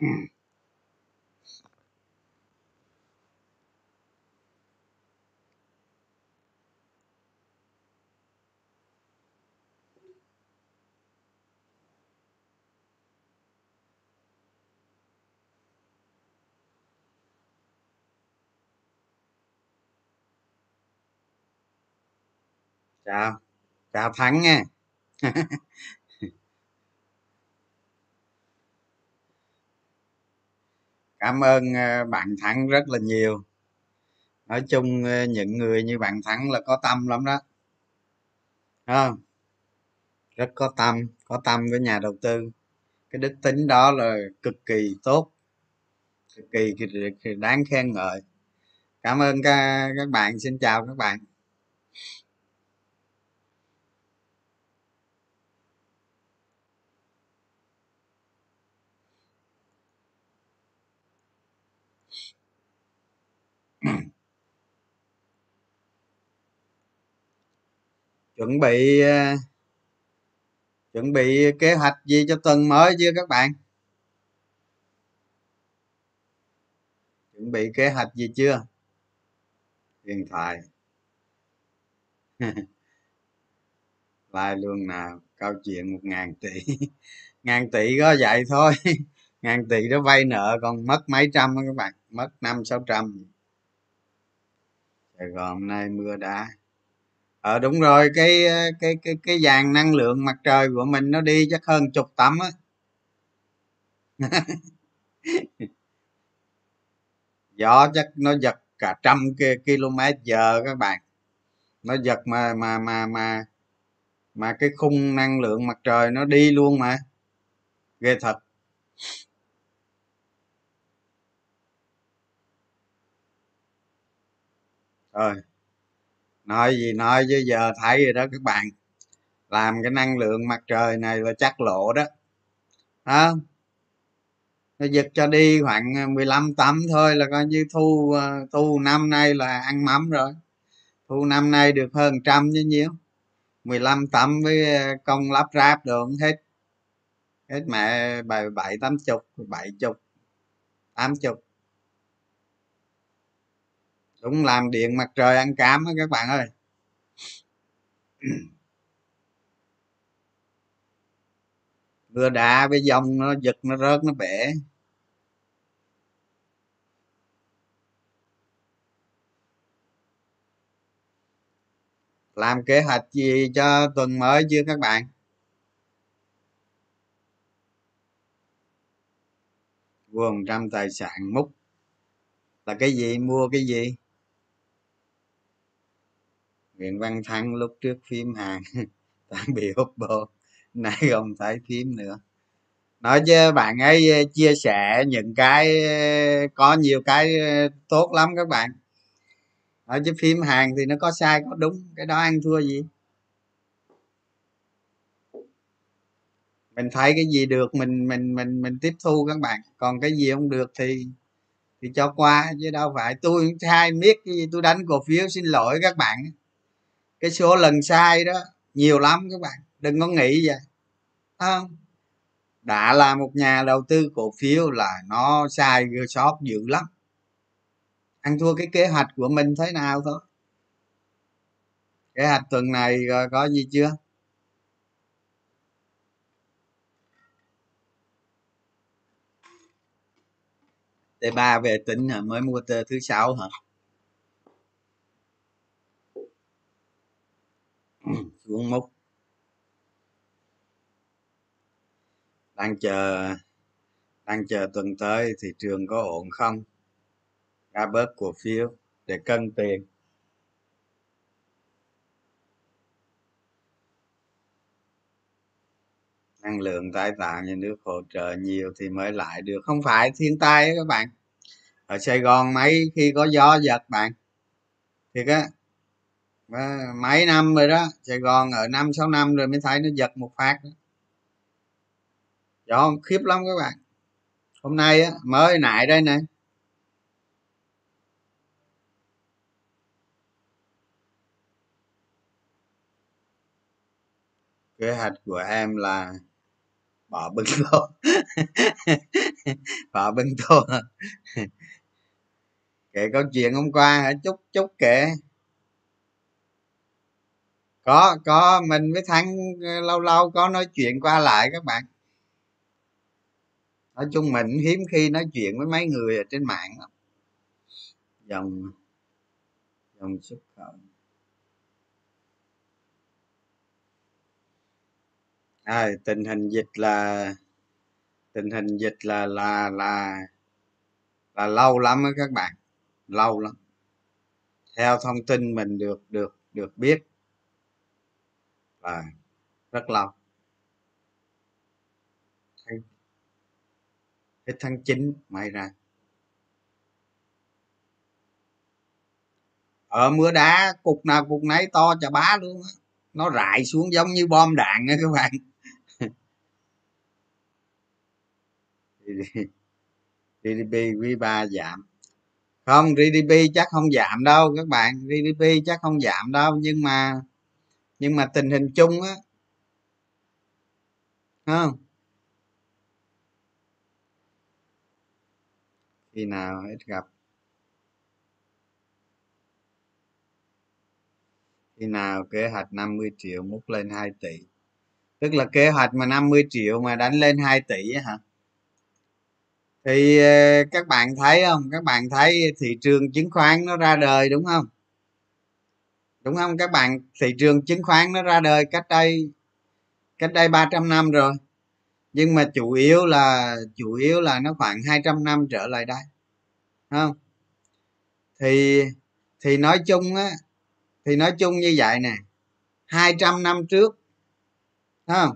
Ừ. chào. Chào thắng nha. cảm ơn ờ, bạn thắng rất là nhiều. Nói chung ờ, những người như bạn thắng là có tâm lắm đó. À, rất có tâm có tâm với nhà đầu tư. Cái đức tính đó là cực kỳ tốt. Cực kỳ đáng khen ngợi. Cảm ơn các, các bạn. Xin chào các bạn. chuẩn bị ờ, chuẩn bị kế hoạch gì cho tuần mới chưa các bạn? Chuẩn bị kế hoạch gì chưa? Điện thoại. Like luôn nào, câu chuyện một ngàn tỷ. Ngàn tỷ có vậy thôi. Ngàn tỷ đó vay nợ còn mất mấy trăm đó các bạn, mất năm sáu trăm sài gòn nay mưa đá ờ đúng rồi, cái cái cái cái dàn năng lượng mặt trời của mình nó đi chắc hơn chục tấm á. Gió chắc nó giật cả trăm km giờ các bạn. Nó giật mà mà mà mà mà cái khung năng lượng mặt trời nó đi luôn mà. Ghê thật. Rồi. Nói gì nói chứ giờ thấy rồi đó, các bạn. Làm cái năng lượng mặt trời này là chắc lộ đó. Hả nó giật cho đi khoảng à, 15 tấm thôi là coi như thu à, thu năm nay là ăn mắm rồi. Thu năm nay được hơn trăm chứ nhiêu. 15 tấm với à, công lắp ráp được hết. Hết mẹ, bảy bảy tám chục, bảy chục, tám chục đúng, làm điện mặt trời, ăn cám á các bạn ơi. Mưa đá với dòng nó giật, nó rớt, nó bể. Làm kế hoạch gì cho tuần mới chưa các bạn? Vườn trăm tài sản múc. Là cái gì? Mua cái gì? Nguyễn Văn Thắng lúc trước phim hàng đang bị hút bộ nay không thấy phim nữa. Nói chứ bạn ấy ờ, chia sẻ những cái ờ, có nhiều cái ờ, tốt lắm các bạn. Ở chứ phim hàng thì nó có sai, có đúng. Cái đó ăn thua gì? Mình thấy cái gì được, mình mình mình mình tiếp thu các bạn. Còn cái gì không được thì thì cho qua, chứ đâu phải. Tôi sai biết cái gì, tôi đánh cổ phiếu xin lỗi các bạn cái số lần sai đó, nhiều lắm các bạn, đừng có nghĩ vậy không? Đã là một nhà đầu tư cổ phiếu là nó sai sót dữ lắm. Ăn thua cái kế hoạch của mình thế nào thôi. Kế hoạch tuần này có gì chưa? T ba về tính hả? Mới mua tờ thứ sáu hả? xuống múc. Đang chờ đang chờ tuần tới thị trường có ổn không? Ra bớt cổ phiếu để cân tiền. Năng lượng tái tạo nhà nước hỗ trợ nhiều thì mới lại được. Không phải thiên tai các bạn. Ở sài gòn mấy khi có gió giật bạn. Thì á mấy năm rồi đó, sài gòn ở năm, sáu năm rồi mới thấy nó giật một phát đó. gió khiếp lắm các bạn. Hôm nay á, mới nại đây nè. Kế hoạch của em là bỏ bưng tô. Bỏ bưng tô. Kể câu chuyện hôm qua hả? Chúc chúc kể có có mình với thắng ờ, lâu lâu có nói chuyện qua lại các bạn. Nói chung mình hiếm khi nói chuyện với mấy người ở trên mạng lắm. Dòng dòng xuất khẩu. À, tình hình dịch là tình hình dịch là là là là lâu lắm á các bạn lâu lắm. Theo thông tin mình được được được biết À, rất lâu. Hết tháng 9 may ra. Ở mưa đá cục nào cục nấy to chà bá luôn á. Nó rải xuống giống như bom đạn á các bạn. GDP quý ba giảm. Không GDP chắc không giảm đâu các bạn. GDP chắc không giảm đâu nhưng mà nhưng mà tình hình chung á không? Khi nào ít gặp? Khi nào kế hoạch 50 triệu múc lên 2 tỷ? Tức là kế hoạch mà 50 triệu mà đánh lên 2 tỷ hả? Thì ờ, các bạn thấy không? Các bạn thấy thị trường chứng khoán nó ra đời đúng không? Đúng không? Các bạn, thị trường chứng khoán nó ra đời cách đây cách đây 300 năm rồi. Nhưng mà chủ yếu là, chủ yếu là nó khoảng 200 năm trở lại đây. Không? Thì thì nói chung á, thì nói chung như vậy nè. 200 năm trước không?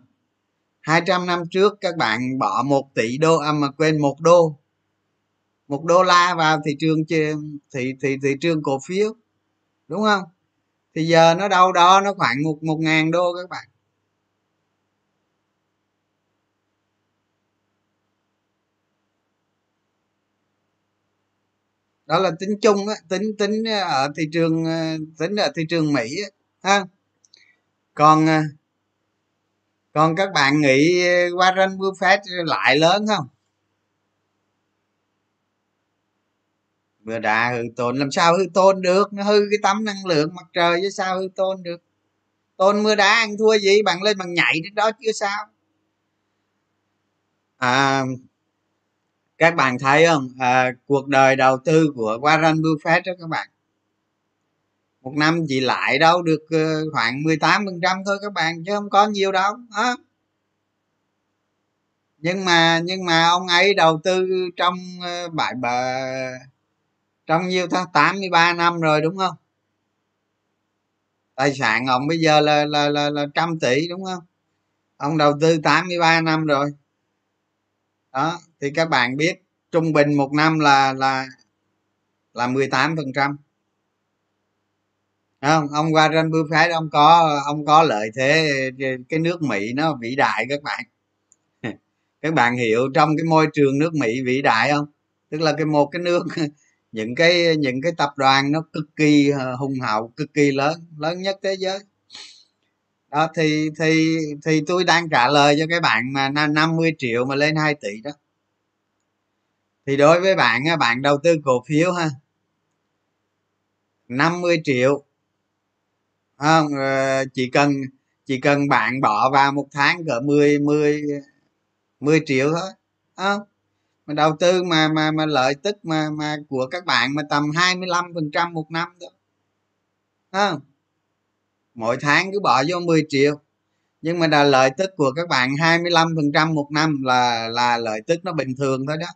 200 năm trước các bạn bỏ một tỷ đô à mà quên một đô. Một đô la vào thị trường thị thị thị trường cổ phiếu. Đúng không? Thì giờ nó đâu đó nó khoảng một một ngàn đô các bạn. Đó là tính chung á, tính tính ờ, ở thị trường ờ, tính ở thị trường mỹ á, ha. Còn ờ, còn các bạn nghĩ Warren Buffett lại lớn không? Vừa đà hư tôn làm sao hư tôn được? Nó hư cái tấm năng lượng mặt trời chứ sao hư tôn được? Tôn mưa đá ăn thua gì? Bằng lên bằng nhảy đến đó chưa sao? À, các bạn thấy không? À, cuộc đời đầu tư của Warren Buffett đó các bạn. Một năm chỉ lại đâu được ờ, khoảng 18 phần trăm thôi các bạn chứ không có nhiều đâu đó. nhưng mà nhưng mà ông ấy đầu tư trong ờ, bãi bờ trong nhiêu tháng? 83 năm rồi đúng không? Tài sản ông bây giờ là là là, là trăm tỷ đúng không? Ông đầu tư 83 năm rồi. Đó thì các bạn biết trung bình một năm là là là 18 phần trăm. Không? Ông Warren Buffett ông có ông có lợi thế cái nước Mỹ nó vĩ đại các bạn. Các bạn hiểu trong cái môi trường nước Mỹ vĩ đại không? Tức là cái một cái nước những cái những cái tập đoàn nó cực kỳ ờ, hùng hậu, cực kỳ lớn lớn nhất thế giới. Đó, thì thì thì tôi đang trả lời cho cái bạn mà 50 triệu mà lên 2 tỷ đó. Thì đối với bạn bạn đầu tư cổ phiếu ha. 50 triệu. Không? Ờ, chỉ cần chỉ cần bạn bỏ vào một tháng cỡ 10 10 10 triệu thôi. Không? Mà đầu tư mà mà mà lợi tức mà mà của các bạn mà tầm 25 phần trăm một năm thôi à, mỗi tháng cứ bỏ vô 10 triệu. Nhưng mà là lợi tức của các bạn 25 phần trăm một năm là là lợi tức nó bình thường thôi đó.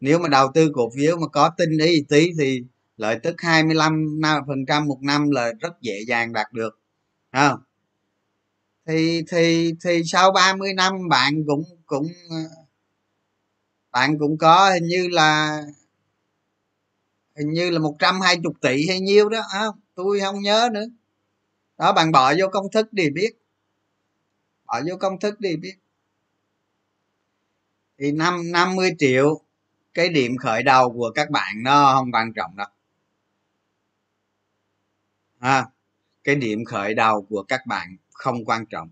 Nếu mà đầu tư cổ phiếu mà có tin ý tí thì lợi tức 25 phần trăm một năm là rất dễ dàng đạt được. Không? Thì thì thì sau 30 năm bạn cũng cũng bạn cũng có hình như là hình như là một trăm hai chục tỷ hay nhiêu đó à, tôi không nhớ nữa. Đó bạn bỏ vô công thức đi biết. Bỏ vô công thức đi biết. Thì năm 50 triệu cái điểm khởi đầu của các bạn nó không quan trọng đâu. À, cái điểm khởi đầu của các bạn không quan trọng.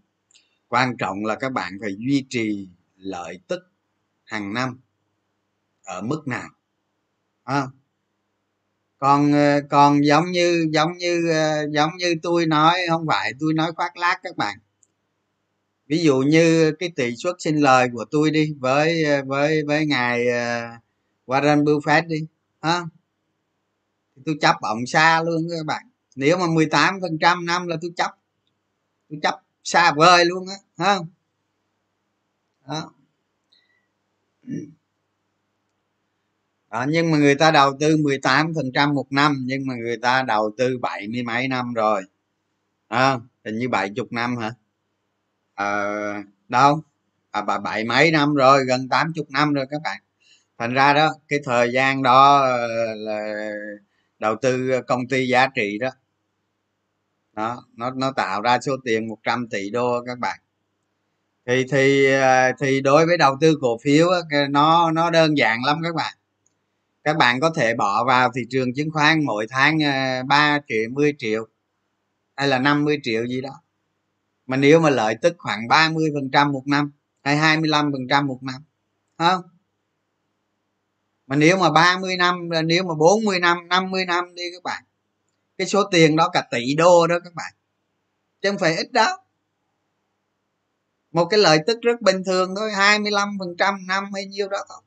Quan trọng là các bạn phải duy trì lợi tức hàng năm ở mức nào? À. còn ờ, còn giống như giống như ờ, giống như tôi nói, không phải tôi nói khoác lác các bạn. Ví dụ như cái tỷ suất sinh lời của tôi đi, với ờ, với với ngài Warren Buffett đi ha tôi chấp ổng xa luôn các bạn. Nếu mà 18 phần trăm năm là tôi chấp. Tôi chấp xa vời luôn á ha đó. đó nhưng mà người ta đầu tư 18 phần trăm một năm nhưng mà người ta đầu tư bảy mươi mấy năm rồi. À, hình như bảy chục năm hả? À, đâu? À, bà bảy mấy năm rồi gần tám chục năm rồi các bạn. Thành ra đó cái thời gian đó ờ, là đầu tư công ty giá trị đó. Đó nó nó tạo ra số tiền 100 tỷ đô các bạn. Thì thì ờ, thì đối với đầu tư cổ phiếu nó nó đơn giản lắm các bạn các bạn có thể bỏ vào thị trường chứng khoán mỗi tháng ờ, 3 triệu 10 triệu hay là 50 triệu gì đó. Mà nếu mà lợi tức khoảng 30 phần trăm một năm hay 25 phần trăm một năm không? Mà nếu mà 30 năm ờ, nếu mà 40 năm 50 năm đi các bạn, cái số tiền đó cả tỷ đô đó các bạn. Chứ không phải ít đó một cái lợi tức rất bình thường thôi 25 phần trăm năm hay nhiêu đó thôi.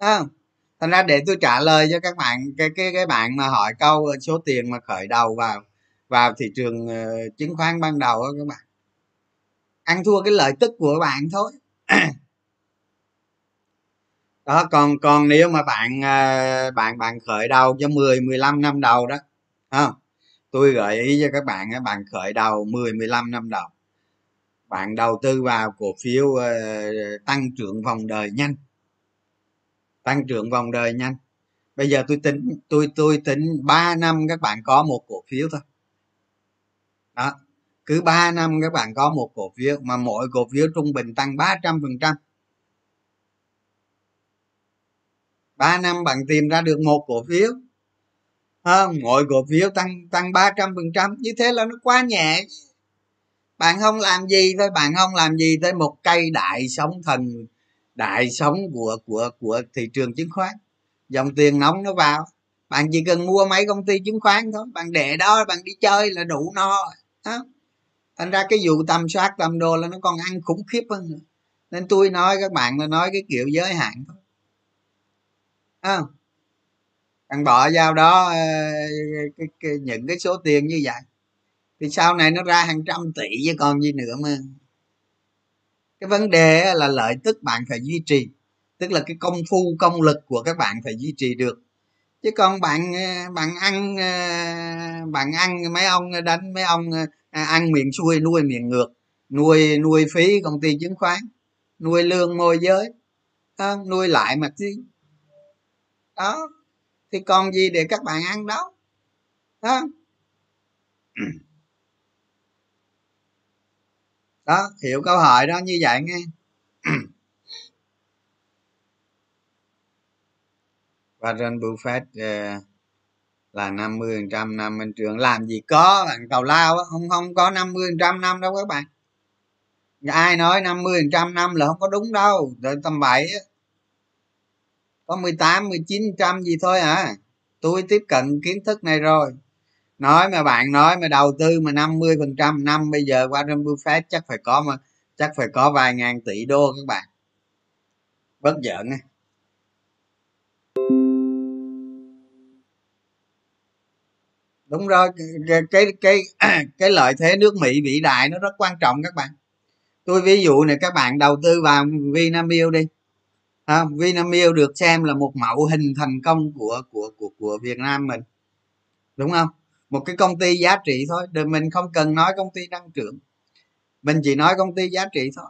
Không? Thành ra để tôi trả lời cho các bạn cái cái cái bạn mà hỏi câu số tiền mà khởi đầu vào vào thị trường uh, chứng khoán ban đầu đó các bạn. Ăn thua cái lợi tức của bạn thôi. Đó còn còn nếu mà bạn uh, bạn bạn khởi đầu cho 10 15 năm đầu đó không tôi gợi ý cho các bạn các bạn khởi đầu 10 15 năm đầu. Bạn đầu tư vào cổ phiếu uh, tăng trưởng vòng đời nhanh tăng trưởng vòng đời nhanh. Bây giờ tôi tính tôi tôi tính 3 năm các bạn có một cổ phiếu thôi. Đó cứ 3 năm các bạn có một cổ phiếu mà mỗi cổ phiếu trung bình tăng 300 phần trăm. Ba năm bạn tìm ra được một cổ phiếu. À, mỗi cổ phiếu tăng tăng 300 phần trăm. Như thế là nó quá nhẹ. Bạn không làm gì thôi bạn không làm gì tới một cây đại sống thần đại sống của của của thị trường chứng khoán. Dòng tiền nóng nó vào. Bạn chỉ cần mua mấy công ty chứng khoán thôi. Bạn để đó bạn đi chơi là đủ no đó. thành ra cái vụ tầm soát tầm đồ là nó còn ăn khủng khiếp hơn nữa. Nên tôi nói các bạn là nói cái kiểu giới hạn thôi. À, bạn bỏ vào đó ờ, cái, cái, những cái số tiền như vậy. Thì sau này nó ra hàng trăm tỷ chứ còn gì nữa mà cái vấn đề là lợi tức bạn phải duy trì, tức là cái công phu, công lực của các bạn phải duy trì được. Chứ còn bạn ờ, bạn ăn ờ, bạn ăn mấy ông ờ, đánh mấy ông à, ăn miệng xuôi, nuôi miệng ngược, nuôi nuôi phí công ty chứng khoán, nuôi lương môi giới nuôi lại mà chứ. Đó, thì còn gì để các bạn ăn đó đó đó hiểu câu hỏi đó như vậy nghe. Warren Buffett uh, là 50 trăm năm bên trường làm gì có bạn tàu lao không không có 50 trăm năm đâu các bạn. Ai nói 50 trăm năm là không có đúng đâu rồi tầm bảy có 18 19 trăm gì thôi à. Tôi tiếp cận kiến thức này rồi nói mà bạn nói mà đầu tư mà 50 phần trăm năm bây giờ qua Warren Buffett chắc phải có mà chắc phải có vài ngàn tỷ đô các bạn. Bất giận ấy. đúng rồi cái cái cái cái lợi thế nước mỹ vĩ đại nó rất quan trọng các bạn. Tôi ví dụ này các bạn đầu tư vào vinamilk đi. À, vinamilk được xem là một mẫu hình thành công của của của của việt nam mình. Đúng không? Một cái công ty giá trị thôi. Đừng mình không cần nói công ty tăng trưởng. Mình chỉ nói công ty giá trị thôi.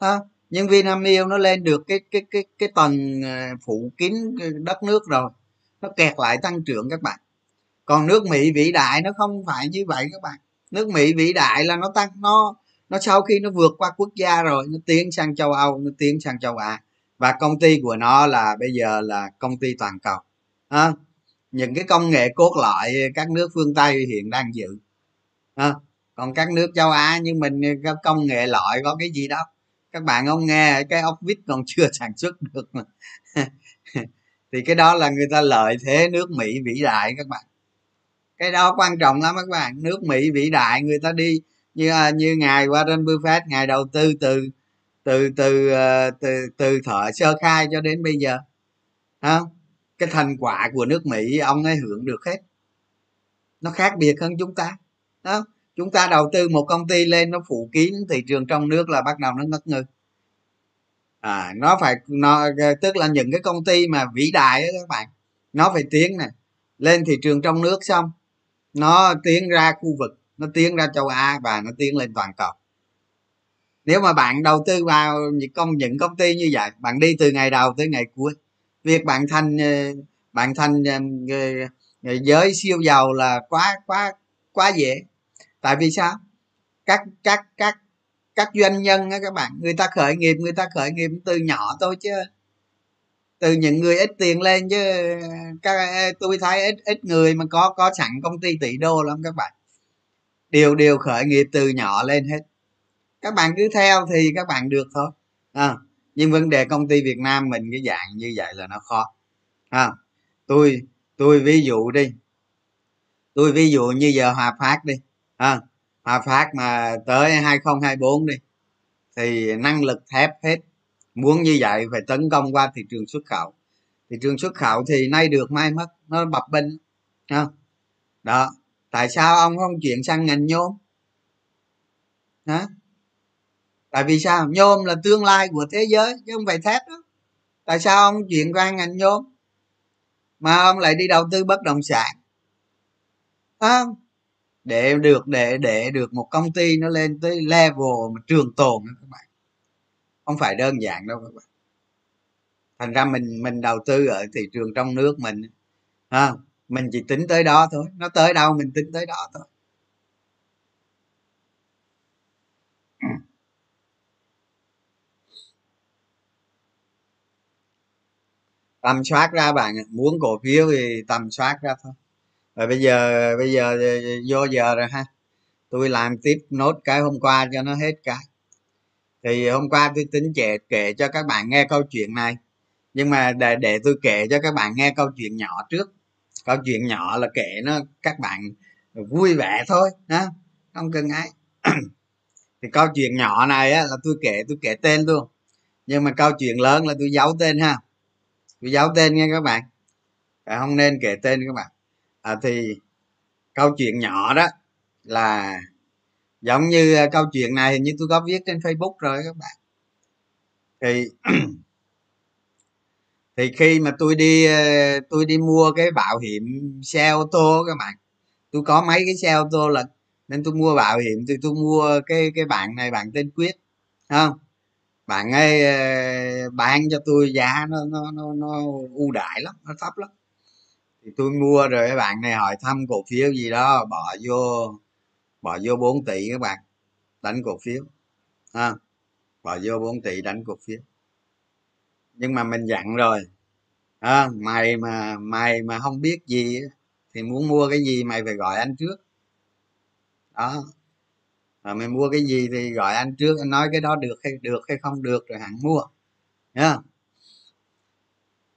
Ha nhưng vinamilk nó lên được cái cái cái cái tầng ờ, phủ kín đất nước rồi. Nó kẹt lại tăng trưởng các bạn. Còn nước mỹ vĩ đại nó không phải như vậy các bạn. Nước mỹ vĩ đại là nó tăng nó nó sau khi nó vượt qua quốc gia rồi nó tiến sang châu âu nó tiến sang châu á. Và công ty của nó là bây giờ là công ty toàn cầu. À, những cái công nghệ cốt lõi các nước phương tây hiện đang giữ. À, còn các nước châu á như mình công nghệ lõi có cái gì đâu. Các bạn không nghe cái ốc vít còn chưa sản xuất được mà. Thì cái đó là người ta lợi thế nước mỹ vĩ đại các bạn. Cái đó quan trọng lắm các bạn. Nước mỹ vĩ đại người ta đi như à, như ngài Warren Buffett ngài đầu tư từ từ từ ờ, từ từ thợ sơ khai cho đến bây giờ. Không cái thành quả của nước mỹ, ông ấy hưởng được hết. Nó khác biệt hơn chúng ta. Đó. Chúng ta đầu tư một công ty lên, nó phủ kín thị trường trong nước là bắt đầu nó ngất ngư. À nó phải, nó, tức là những cái công ty mà vĩ đại đó các bạn, nó phải tiến này lên thị trường trong nước xong, nó tiến ra khu vực, nó tiến ra châu á và nó tiến lên toàn cầu. Nếu mà bạn đầu tư vào những công những công ty như vậy, bạn đi từ ngày đầu tới ngày cuối việc bạn thành ờ, bạn thành ờ, giới siêu giàu là quá quá quá dễ. Tại vì sao? Các các các các doanh nhân á các bạn người ta khởi nghiệp người ta khởi nghiệp từ nhỏ thôi chứ. Từ những người ít tiền lên chứ các ờ, tôi thấy ít ít người mà có có sẵn công ty tỷ đô lắm các bạn. Đều đều khởi nghiệp từ nhỏ lên hết. Các bạn cứ theo thì các bạn được thôi. À, nhưng vấn đề công ty việt nam mình cái dạng như vậy là nó khó. À, tôi tôi ví dụ đi. Tôi ví dụ như giờ hòa phát đi. À, hòa phát mà tới 2024 đi thì năng lực thép hết. Muốn như vậy phải tấn công qua thị trường xuất khẩu. Thị trường xuất khẩu thì nay được mai mất. Nó bập bênh à, đó. Tại sao ông không chuyển sang ngành nhôm? Đó tại vì sao? Nhôm là tương lai của thế giới chứ không phải thép đó. Tại sao ông chuyển qua ngành nhôm? Mà ông lại đi đầu tư bất động sản. À, để được để để được một công ty nó lên tới level mà trường tồn đó các bạn. Không phải đơn giản đâu các bạn. Thành ra mình mình đầu tư ở thị trường trong nước mình ha mình chỉ tính tới đó thôi. Nó tới đâu mình tính tới đó thôi. Tầm soát ra bạn muốn cổ phiếu thì tầm soát ra thôi. Rồi bây giờ bây giờ vô giờ rồi ha. Tôi làm tiếp nốt cái hôm qua cho nó hết cái. Thì hôm qua tôi tính kể kể cho các bạn nghe câu chuyện này. Nhưng mà để để tôi kể cho các bạn nghe câu chuyện nhỏ trước. Câu chuyện nhỏ là kể nó các bạn vui vẻ thôi ha. Không cần ai. Thì câu chuyện nhỏ này á, là tôi kể tôi kể tên luôn. Nhưng mà câu chuyện lớn là tôi giấu tên ha tôi giáo tên nha các bạn. Không nên kể tên các bạn. À, thì câu chuyện nhỏ đó là giống như à, câu chuyện này hình như tôi có viết trên facebook rồi các bạn. Thì thì khi mà tôi đi à, tôi đi mua cái bảo hiểm xe ô tô các bạn tôi có mấy cái xe ô tô là nên tôi mua bảo hiểm thì tôi mua cái cái bạn này bạn tên quyết không? Bạn ấy ờ, bán cho tôi giá nó nó nó, nó ưu đãi lắm nó thấp lắm. Thì tôi mua rồi các bạn này hỏi thăm cổ phiếu gì đó bỏ vô bỏ vô 4 tỷ các bạn đánh cổ phiếu. À, bỏ vô 4 tỷ đánh cổ phiếu. Nhưng mà mình dặn rồi. À, mày mà mày mà không biết gì thì muốn mua cái gì mày phải gọi anh trước. Đó à, mày mua cái gì thì gọi anh trước anh nói cái đó được hay được hay không được rồi hẳn mua. Nhá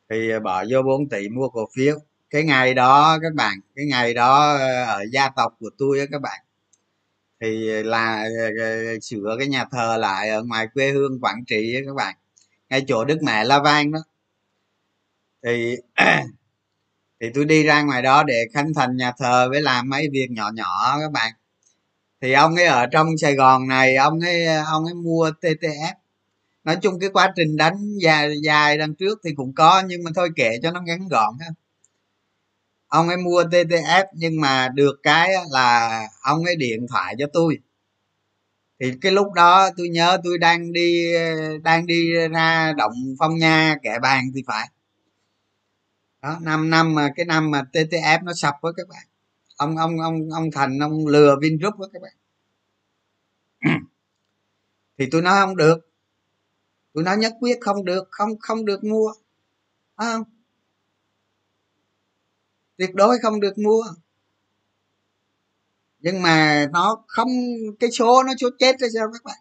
thì à, bỏ vô 4 tỷ mua cổ phiếu. Cái ngày đó các bạn cái ngày đó à, ở gia tộc của tôi á các bạn. Thì à, là sửa cái nhà thờ lại ở ngoài quê hương quảng trị á các bạn. Ngay chỗ đức mẹ la vang đó. Thì thì tôi đi ra ngoài đó để khánh thành nhà thờ với làm mấy việc nhỏ nhỏ các bạn thì ông ấy ở trong sài gòn này, ông ấy ông ấy mua ttf nói chung cái quá trình đánh dài dài đằng trước thì cũng có, nhưng mà thôi kệ cho nó ngắn gọn ha. Ông ấy mua ttf nhưng mà được cái là ông ấy điện thoại cho tôi. Thì cái lúc đó tôi nhớ tôi đang đi đang đi ra động phong nha kẻ bàn thì phải. Đó, năm năm mà cái năm mà ttf nó sập với các bạn ông ông ông ông thành, ông lừa vingroup đó các bạn. Thì tôi nói không được. Tôi nói nhất quyết không được, không không được mua. Không? Tuyệt đối không được mua. Nhưng mà nó không, cái số nó số chết ra sao các bạn?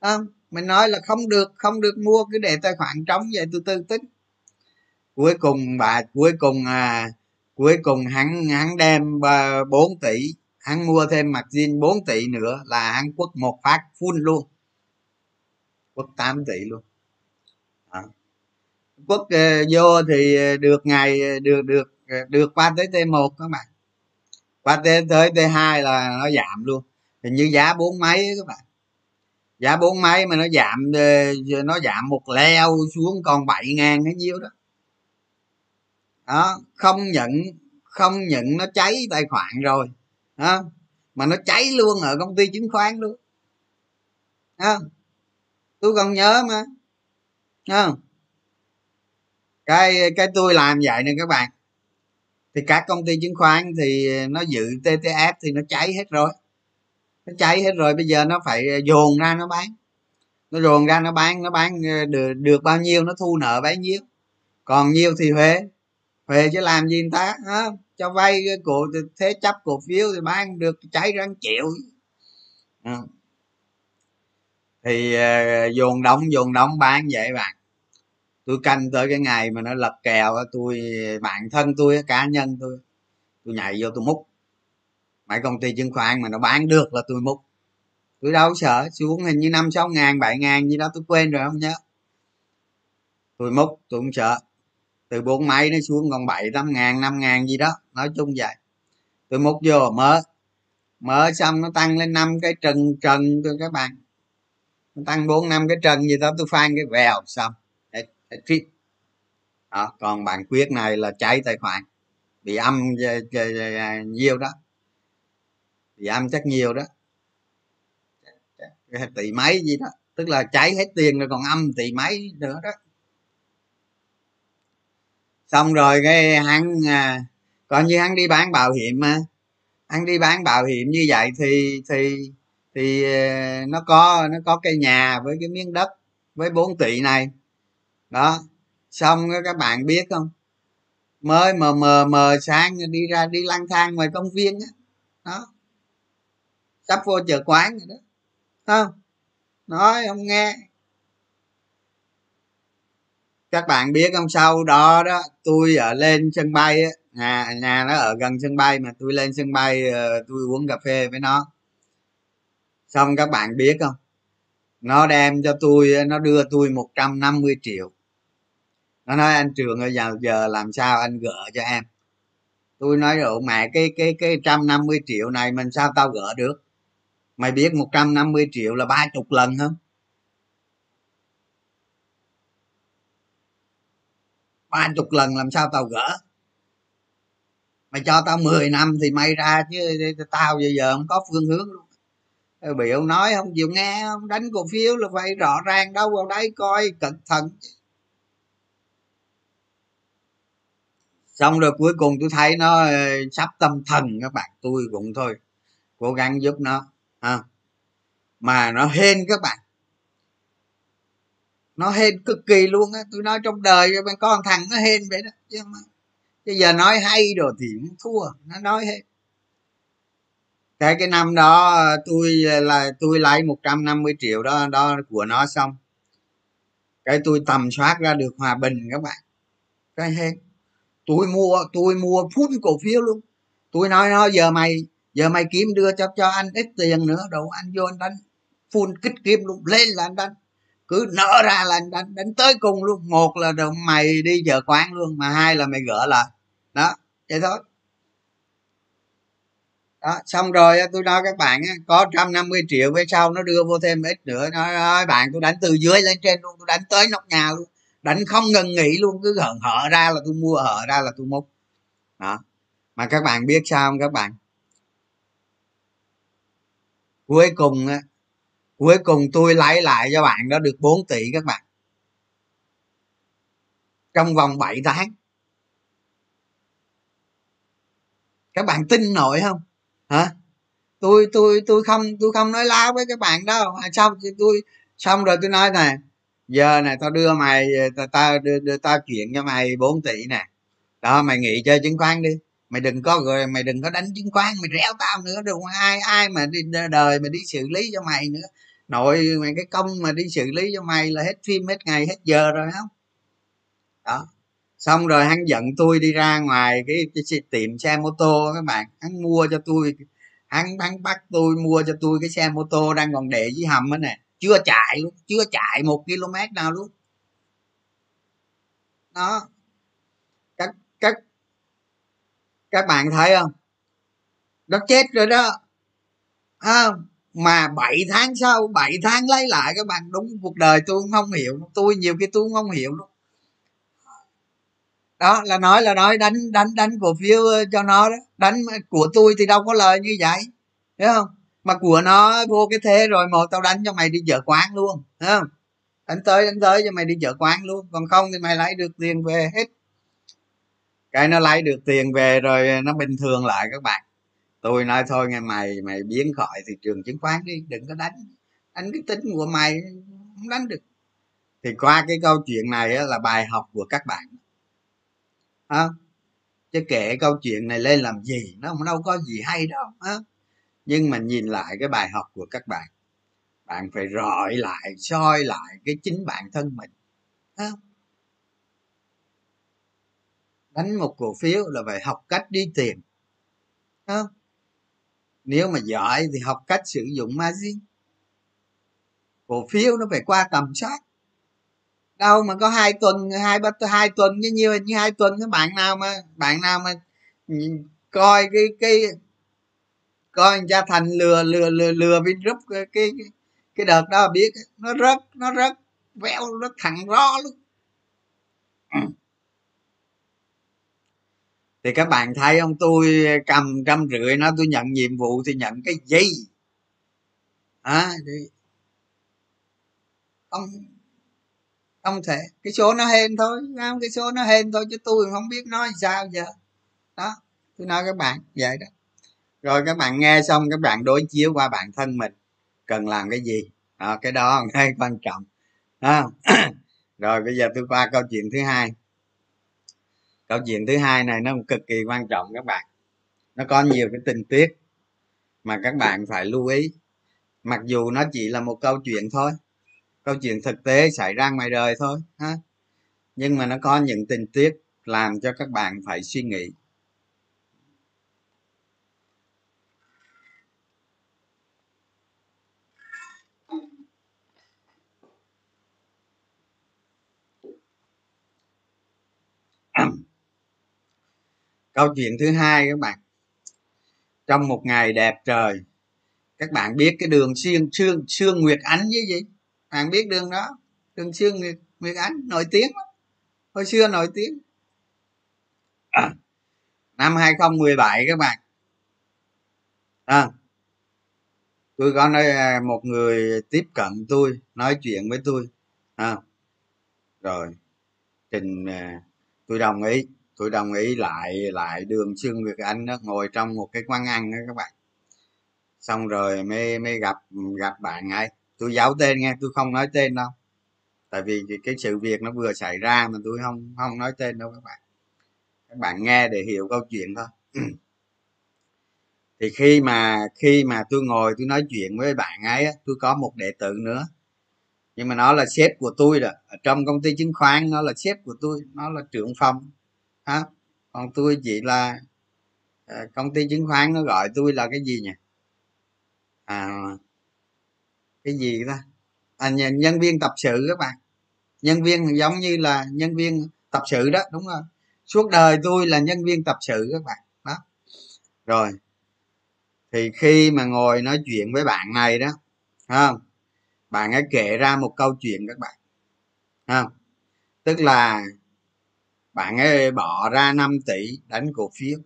Không? Mình nói là không được không được mua, cứ để tài khoản trống vậy tôi tư tính. Cuối cùng bà, cuối cùng à cuối cùng hắn hắn đem ờ, 4 tỷ hắn mua thêm mặt zin 4 tỷ nữa là hắn quất một phát full luôn. Quất 8 tỷ luôn. À. quất uh, vô thì ờ, được ngày ờ, được được được qua tới t 1 các bạn. Qua tới tới t 2 là nó giảm luôn. Hình như giá bốn mấy các bạn. Giá bốn mấy mà nó giảm nó giảm một leo xuống còn bảy ngàn hay nhiêu đó đó không nhận không nhận nó cháy tài khoản rồi đó. mà nó cháy luôn ở công ty chứng khoán luôn đó. tôi còn nhớ mà đó. cái cái tôi làm vậy nè các bạn thì các công ty chứng khoán thì nó dự ttf thì nó cháy hết rồi nó cháy hết rồi bây giờ nó phải dồn ra nó bán nó dồn ra nó bán nó bán ờ, được, được bao nhiêu nó thu nợ bấy nhiêu còn nhiêu thì huế về chứ làm gì người ta hả? cho vay cổ thế chấp cổ phiếu thì bán được cháy răng chịu à. thì uh, dồn đóng dồn đóng bán vậy bạn. Tôi canh tới cái ngày mà nó lật kèo tôi bản thân tôi cá nhân tôi tôi nhảy vô tôi múc. Mấy công ty chứng khoán mà nó bán được là tôi múc. Tôi đâu sợ xuống hình như năm sáu ngàn bảy ngàn gì đó tôi quên rồi không nhớ. Tôi múc tôi không sợ từ bốn mấy nó xuống còn bảy tám ngàn, năm ngàn gì đó, nói chung vậy. Tôi múc vô mở mở xong nó tăng lên năm cái trần trần tôi các bạn. Nó tăng bốn, năm cái trần gì đó, tôi phan cái vèo xong. Hết hết fit đó, còn bạn quyết này là cháy tài khoản. Bị âm ờ, ờ, ờ, nhiều đó. Bị âm chắc nhiều đó. Tỷ mấy gì đó. Tức là cháy hết tiền rồi còn âm tỷ mấy nữa đó xong rồi cái hắn à, coi như hắn đi bán bảo hiểm mà hắn đi bán bảo hiểm như vậy thì thì thì à, nó có nó có cây nhà với cái miếng đất với 4 tỷ này. Đó. Xong các bạn biết không? Mới mờ mờ mờ sáng đi ra đi lang thang ngoài công viên đó, đó. sắp vô chợ quán rồi đó. Không? Nói không nghe các bạn biết không? Sau đó đó, tôi ở lên sân bay á. Nhà nhà nó ở gần sân bay mà tôi lên sân bay ờ, tôi uống cà phê với nó. Xong các bạn biết không? Nó đem cho tôi nó đưa tôi 150 triệu. Nó nói, anh trường ơi giờ giờ làm sao anh gỡ cho em? Tôi nói rồi mẹ, cái cái cái trăm năm mươi triệu này mình sao tao gỡ được? Mày biết 150 triệu là ba chục lần không? Ba chục lần làm sao tao gỡ? Mày cho tao 10 năm thì mày ra chứ tao bây giờ không có phương hướng luôn. Bị ông nói không chịu nghe, không đánh cổ phiếu là phải rõ ràng đâu, vào đấy coi, cẩn thận xong rồi cuối cùng tôi thấy nó ờ, sắp tâm thần các bạn, tôi cũng thôi, cố gắng giúp nó à. mà nó hên các bạn nó hên cực kỳ luôn á. Tôi nói trong đời cho bên con thằng nó hên vậy đó. Chứ mà bây giờ nói hay rồi thì cũng thua. Nó nói hết. Cái cái năm đó, tôi là, tôi lấy 150 triệu đó đó của nó xong. Cái tôi tầm soát ra được hòa bình các bạn. Cái hên. Tôi mua tôi mua phun cổ phiếu luôn. Tôi nói nó giờ mày giờ mày kiếm đưa cho cho anh ít tiền nữa đâu anh vô anh đánh. Phun kích kiếm luôn. Lên là anh đánh cứ nở ra là anh đánh đánh tới cùng luôn. Một là đồng mày đi chờ quán luôn, mà hai là mày gỡ lại. Đó, vậy thôi. Đó, xong rồi tôi nói các bạn có 150 triệu về sau nó đưa vô thêm ít nữa. Nói bạn, tôi đánh từ dưới lên trên luôn, tôi đánh tới nóc nhà luôn. Đánh không ngừng nghỉ luôn, cứ hở hở ra là tôi mua, hở ra là tôi múc. Đó. Mà các bạn biết sao không các bạn? Cuối cùng á cuối cùng tôi lấy lại cho bạn đó được 4 tỷ các bạn. Trong vòng 7 tháng. Các bạn tin nổi không? Hả? Tôi tôi tôi không tôi không nói láo với các bạn đâu. À, xong tôi xong rồi tôi nói này giờ này tao đưa mày tao ta đưa, đưa tao chuyển cho mày 4 tỷ nè. Đó mày nghỉ chơi chứng khoán đi. Mày đừng có rồi mày đừng có đánh chứng khoán mày réo tao nữa. Đừng ai ai mà đi đời mà đi xử lý cho mày nữa nội mày cái công mà đi xử lý cho mày là hết phim hết ngày hết giờ rồi không? Đó. Xong rồi hắn giận tôi đi ra ngoài cái, cái tiệm xe mô tô các bạn. Hắn mua cho tôi hắn hắn bắt tôi mua cho tôi cái xe mô tô đang còn để dưới hầm á nè. Chưa chạy luôn chưa chạy một km nào luôn. Đó. Các các các bạn thấy không? Nó chết rồi đó. À, mà 7 tháng sau 7 tháng lấy lại các bạn, đúng cuộc đời tôi cũng không hiểu. Tôi nhiều khi tôi cũng không hiểu luôn đó, là nói là nói, đánh đánh đánh cổ phiếu ờ, cho nó đó. Đánh của tôi thì đâu có lời như vậy, thấy không? Mà của nó vô cái thế rồi một tao đánh cho mày đi chợ quán luôn, thấy không? Đánh tới đánh tới cho mày đi chợ quán luôn. Còn không thì mày lấy được tiền về hết. Cái nó lấy được tiền về rồi nó bình thường lại các bạn tôi nói thôi nghe mày mày biến khỏi thị trường chứng khoán đi đừng có đánh đánh cái tính của mày không đánh được thì qua cái câu chuyện này là bài học của các bạn à, chứ kể câu chuyện này lên làm gì nó không đâu có gì hay đâu à. nhưng mà nhìn lại cái bài học của các bạn bạn phải rọi lại soi lại cái chính bản thân mình à. đánh một cổ phiếu là phải học cách đi tìm à nếu mà giỏi thì học cách sử dụng margin. Cổ phiếu nó phải qua tầm soát. Đâu mà có hai tuần, hai ba, hai tuần, như nhiều như hai tuần các bạn nào mà, bạn nào mà ừ, coi cái cái, coi anh cha thành lừa lừa lừa lừa vingroup cái cái cái đợt đó, biết, nó rất nó rất véo, nó thẳng rõ luôn thì các bạn thấy không tôi cầm trăm rưỡi nó tôi nhận nhiệm vụ thì nhận cái gì? À, thì không không thể. Cái số nó hên thôi không? Cái số nó hên thôi chứ tôi không biết nói sao giờ. Đó tôi nói các bạn vậy đó. Rồi các bạn nghe xong các bạn đối chiếu qua bản thân mình. Cần làm cái gì? À, cái đó ngay quan trọng. À. rồi bây giờ tôi qua câu chuyện thứ hai câu chuyện thứ hai này nó cực kỳ quan trọng các bạn. Nó có nhiều cái tình tiết mà các bạn phải lưu ý. Mặc dù nó chỉ là một câu chuyện thôi, câu chuyện thực tế xảy ra ngoài đời thôi, ha. Nhưng mà nó có những tình tiết làm cho các bạn phải suy nghĩ câu chuyện thứ hai các bạn. Trong một ngày đẹp trời các bạn biết cái đường xuyên xương xương nguyệt ánh với gì? Bạn biết đường đó đường xuyên nguyệt, nguyệt ánh nổi tiếng lắm. Hồi xưa nổi tiếng. À, năm 2017 các bạn. À, tôi có nói à, một người tiếp cận tôi nói chuyện với tôi. À, rồi trình à, tôi đồng ý tôi đồng ý lại lại đường xương việt anh đó, ngồi trong một cái quán ăn đó các bạn. Xong rồi mới mới gặp gặp bạn ấy. Tôi giấu tên nghe, tôi không nói tên đâu. Tại vì cái sự việc nó vừa xảy ra mà tôi không không nói tên đâu các bạn. Các bạn nghe để hiểu câu chuyện thôi. Thì khi mà khi mà tôi ngồi tôi nói chuyện với bạn ấy tôi có một đệ tử nữa. Nhưng mà nó là sếp của tôi rồi. Ở trong công ty chứng khoán, nó là sếp của tôi, nó là trưởng phòng ha còn tôi chỉ là à, công ty chứng khoán nó gọi tôi là cái gì nhỉ? À cái gì ta? À, nhân viên tập sự các bạn. Nhân viên giống như là nhân viên tập sự đó đúng không? Suốt đời tôi là nhân viên tập sự các bạn. Đó. Rồi. Thì khi mà ngồi nói chuyện với bạn này đó không? Bạn ấy kể ra một câu chuyện các bạn. Không? Tức là bạn ấy bỏ ra 5 tỷ đánh cổ phiếu.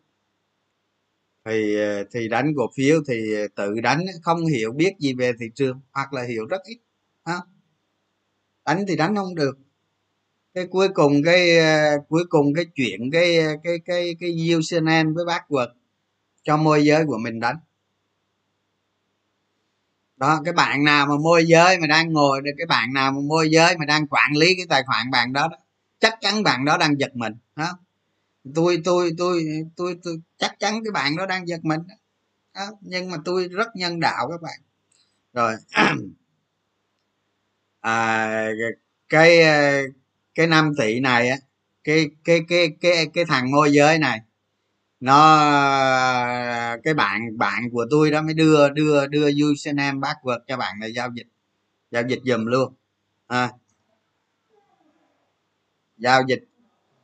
Thì ờ, thì đánh cổ phiếu thì ờ, tự đánh không hiểu biết gì về thị trường hoặc là hiểu rất ít ha? Đánh thì đánh không được. Cái cuối cùng cái ờ, cuối cùng cái chuyện cái cái cái cái Ucnn với bác quật cho môi giới của mình đánh. Đó cái bạn nào mà môi giới mà đang ngồi cái bạn nào mà môi giới mà đang quản lý cái tài khoản bạn đó, đó chắc chắn bạn đó đang giật mình đó tôi tôi tôi tôi tôi chắc chắn cái bạn đó đang giật mình đó. nhưng mà tôi rất nhân đạo các bạn. Rồi. À, cái cái năm tỷ này á cái cái cái cái cái thằng môi giới này nó cái bạn bạn của tôi đó mới đưa đưa đưa username password cho bạn này giao dịch giao dịch dùm luôn. À, giao dịch.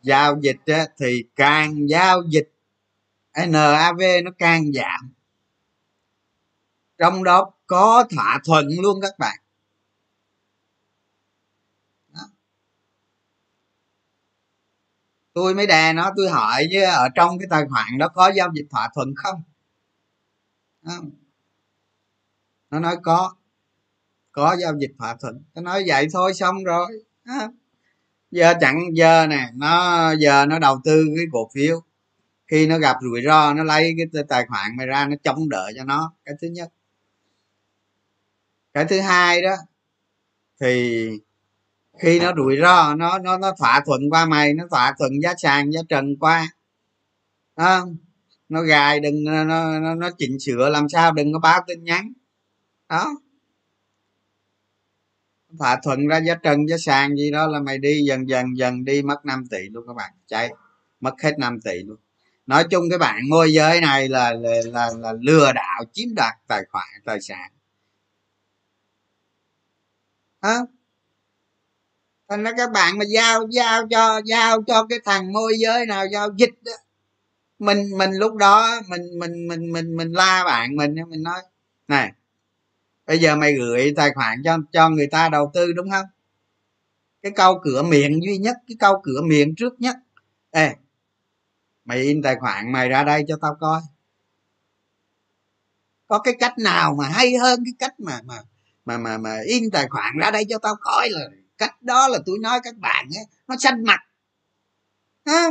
Giao dịch á, thì càng giao dịch NAV nó càng giảm. Trong đó có thỏa thuận luôn các bạn. Tôi mới đè nó tôi hỏi chứ ở trong cái tài khoản đó có giao dịch thỏa thuận không? Nó nói có. Có giao dịch thỏa thuận. Nó nói vậy thôi xong rồi giờ chẳng giờ nè nó giờ nó đầu tư cái cổ phiếu. Khi nó gặp rủi ro nó lấy cái tài khoản mày ra nó chống đỡ cho nó. Cái thứ nhất. Cái thứ hai đó thì khi nó rủi ro nó nó nó thỏa thuận qua mày nó thỏa thuận giá sàn giá trần qua. Đó. nó gài đừng nó, nó nó chỉnh sửa làm sao đừng có báo tin nhắn. Đó thỏa thuận ra giá trần giá sàn gì đó là mày đi dần dần dần đi mất 5 tỷ luôn các bạn. Chạy mất hết 5 tỷ luôn. Nói chung cái bạn môi giới này là là, là, là lừa đảo chiếm đoạt tài khoản tài sản. À, thành ra các bạn mà giao giao cho giao cho cái thằng môi giới nào giao dịch đó. Mình mình lúc đó mình mình mình mình mình la bạn mình mình nói này bây giờ mày gửi tài khoản cho cho người ta đầu tư đúng không? Cái câu cửa miệng duy nhất cái câu cửa miệng trước nhất. Ê mày in tài khoản mày ra đây cho tao coi. Có cái cách nào mà hay hơn cái cách mà mà mà mà mà in tài khoản ra đây cho tao coi là cách đó là tôi nói các bạn ấy, nó xanh mặt. Ha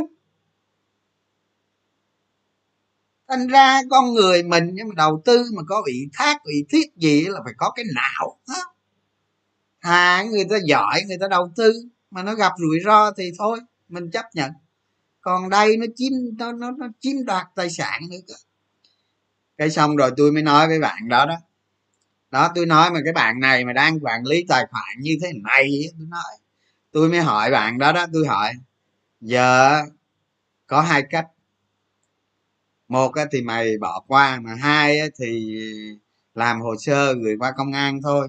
thành ra con người mình nhưng mà đầu tư mà có ủy thác ủy thiết gì là phải có cái não hà người ta giỏi người ta đầu tư mà nó gặp rủi ro thì thôi mình chấp nhận. Còn đây nó chiếm nó nó, nó chiếm đoạt tài sản nữa cơ. Cái xong rồi tôi mới nói với bạn đó đó. Đó tôi nói mà cái bạn này mà đang quản lý tài khoản như thế này tôi nói. Tôi mới hỏi bạn đó đó tôi hỏi giờ có hai cách một thì mày bỏ qua, mà hai thì làm hồ sơ gửi qua công an thôi.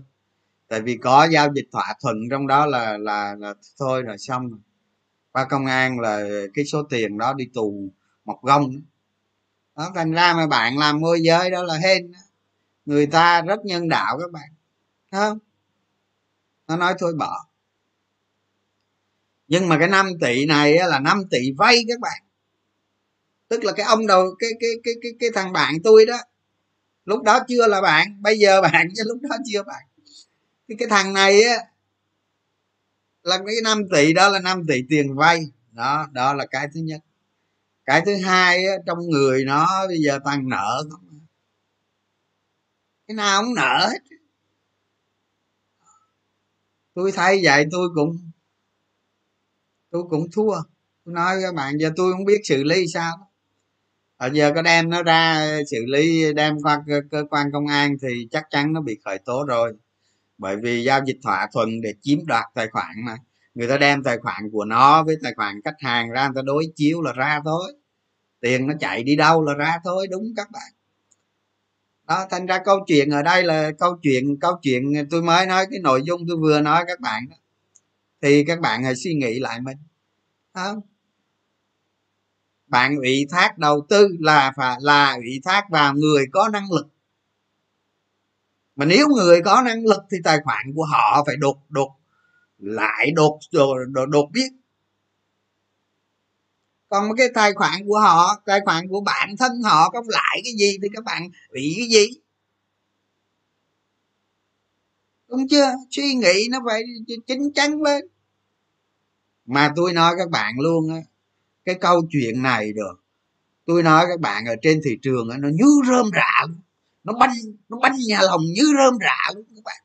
Tại vì có giao dịch thỏa thuận trong đó là là là thôi rồi xong. Rồi qua công an là cái số tiền đó đi tù một gông. Đó, thành ra mà bạn làm môi giới đó là hên người ta rất nhân đạo các bạn. Không? Nó nói thôi bỏ. Nhưng mà cái 5 tỷ này là 5 tỷ vay các bạn tức là cái ông đầu cái cái cái cái cái thằng bạn tôi đó lúc đó chưa là bạn bây giờ bạn chứ lúc đó chưa bạn. Cái cái thằng này á là cái 5 tỷ đó là 5 tỷ tiền vay. Đó đó là cái thứ nhất. Cái thứ hai á, trong người nó bây giờ toàn nợ không à. cái nào cũng nợ hết. Tôi thấy vậy tôi cũng tôi cũng thua. Tôi nói các bạn giờ tôi không biết xử lý sao ở giờ có đem nó ra xử lý đem qua cơ, cơ quan công an thì chắc chắn nó bị khởi tố rồi. Bởi vì giao dịch thỏa thuận để chiếm đoạt tài khoản mà. Người ta đem tài khoản của nó với tài khoản khách hàng ra người ta đối chiếu là ra thôi. Tiền nó chạy đi đâu là ra thôi đúng các bạn. Đó thành ra câu chuyện ở đây là câu chuyện câu chuyện tôi mới nói cái nội dung tôi vừa nói các bạn đó. Thì các bạn hãy suy nghĩ lại mình. Không bạn ủy thác đầu tư là phải là ủy thác vào người có năng lực. Mà nếu người có năng lực thì tài khoản của họ phải đột đột lại đột đột, đột, biết. Còn cái tài khoản của họ tài khoản của bản thân họ có lại cái gì thì các bạn bị cái gì? Đúng chưa? Suy nghĩ nó phải chính chắn lên. Mà tôi nói các bạn luôn á cái câu chuyện này được. Tôi nói các bạn ở trên thị trường nó như rơm rạ nó banh nó banh nhà lòng như rơm rạ luôn các bạn.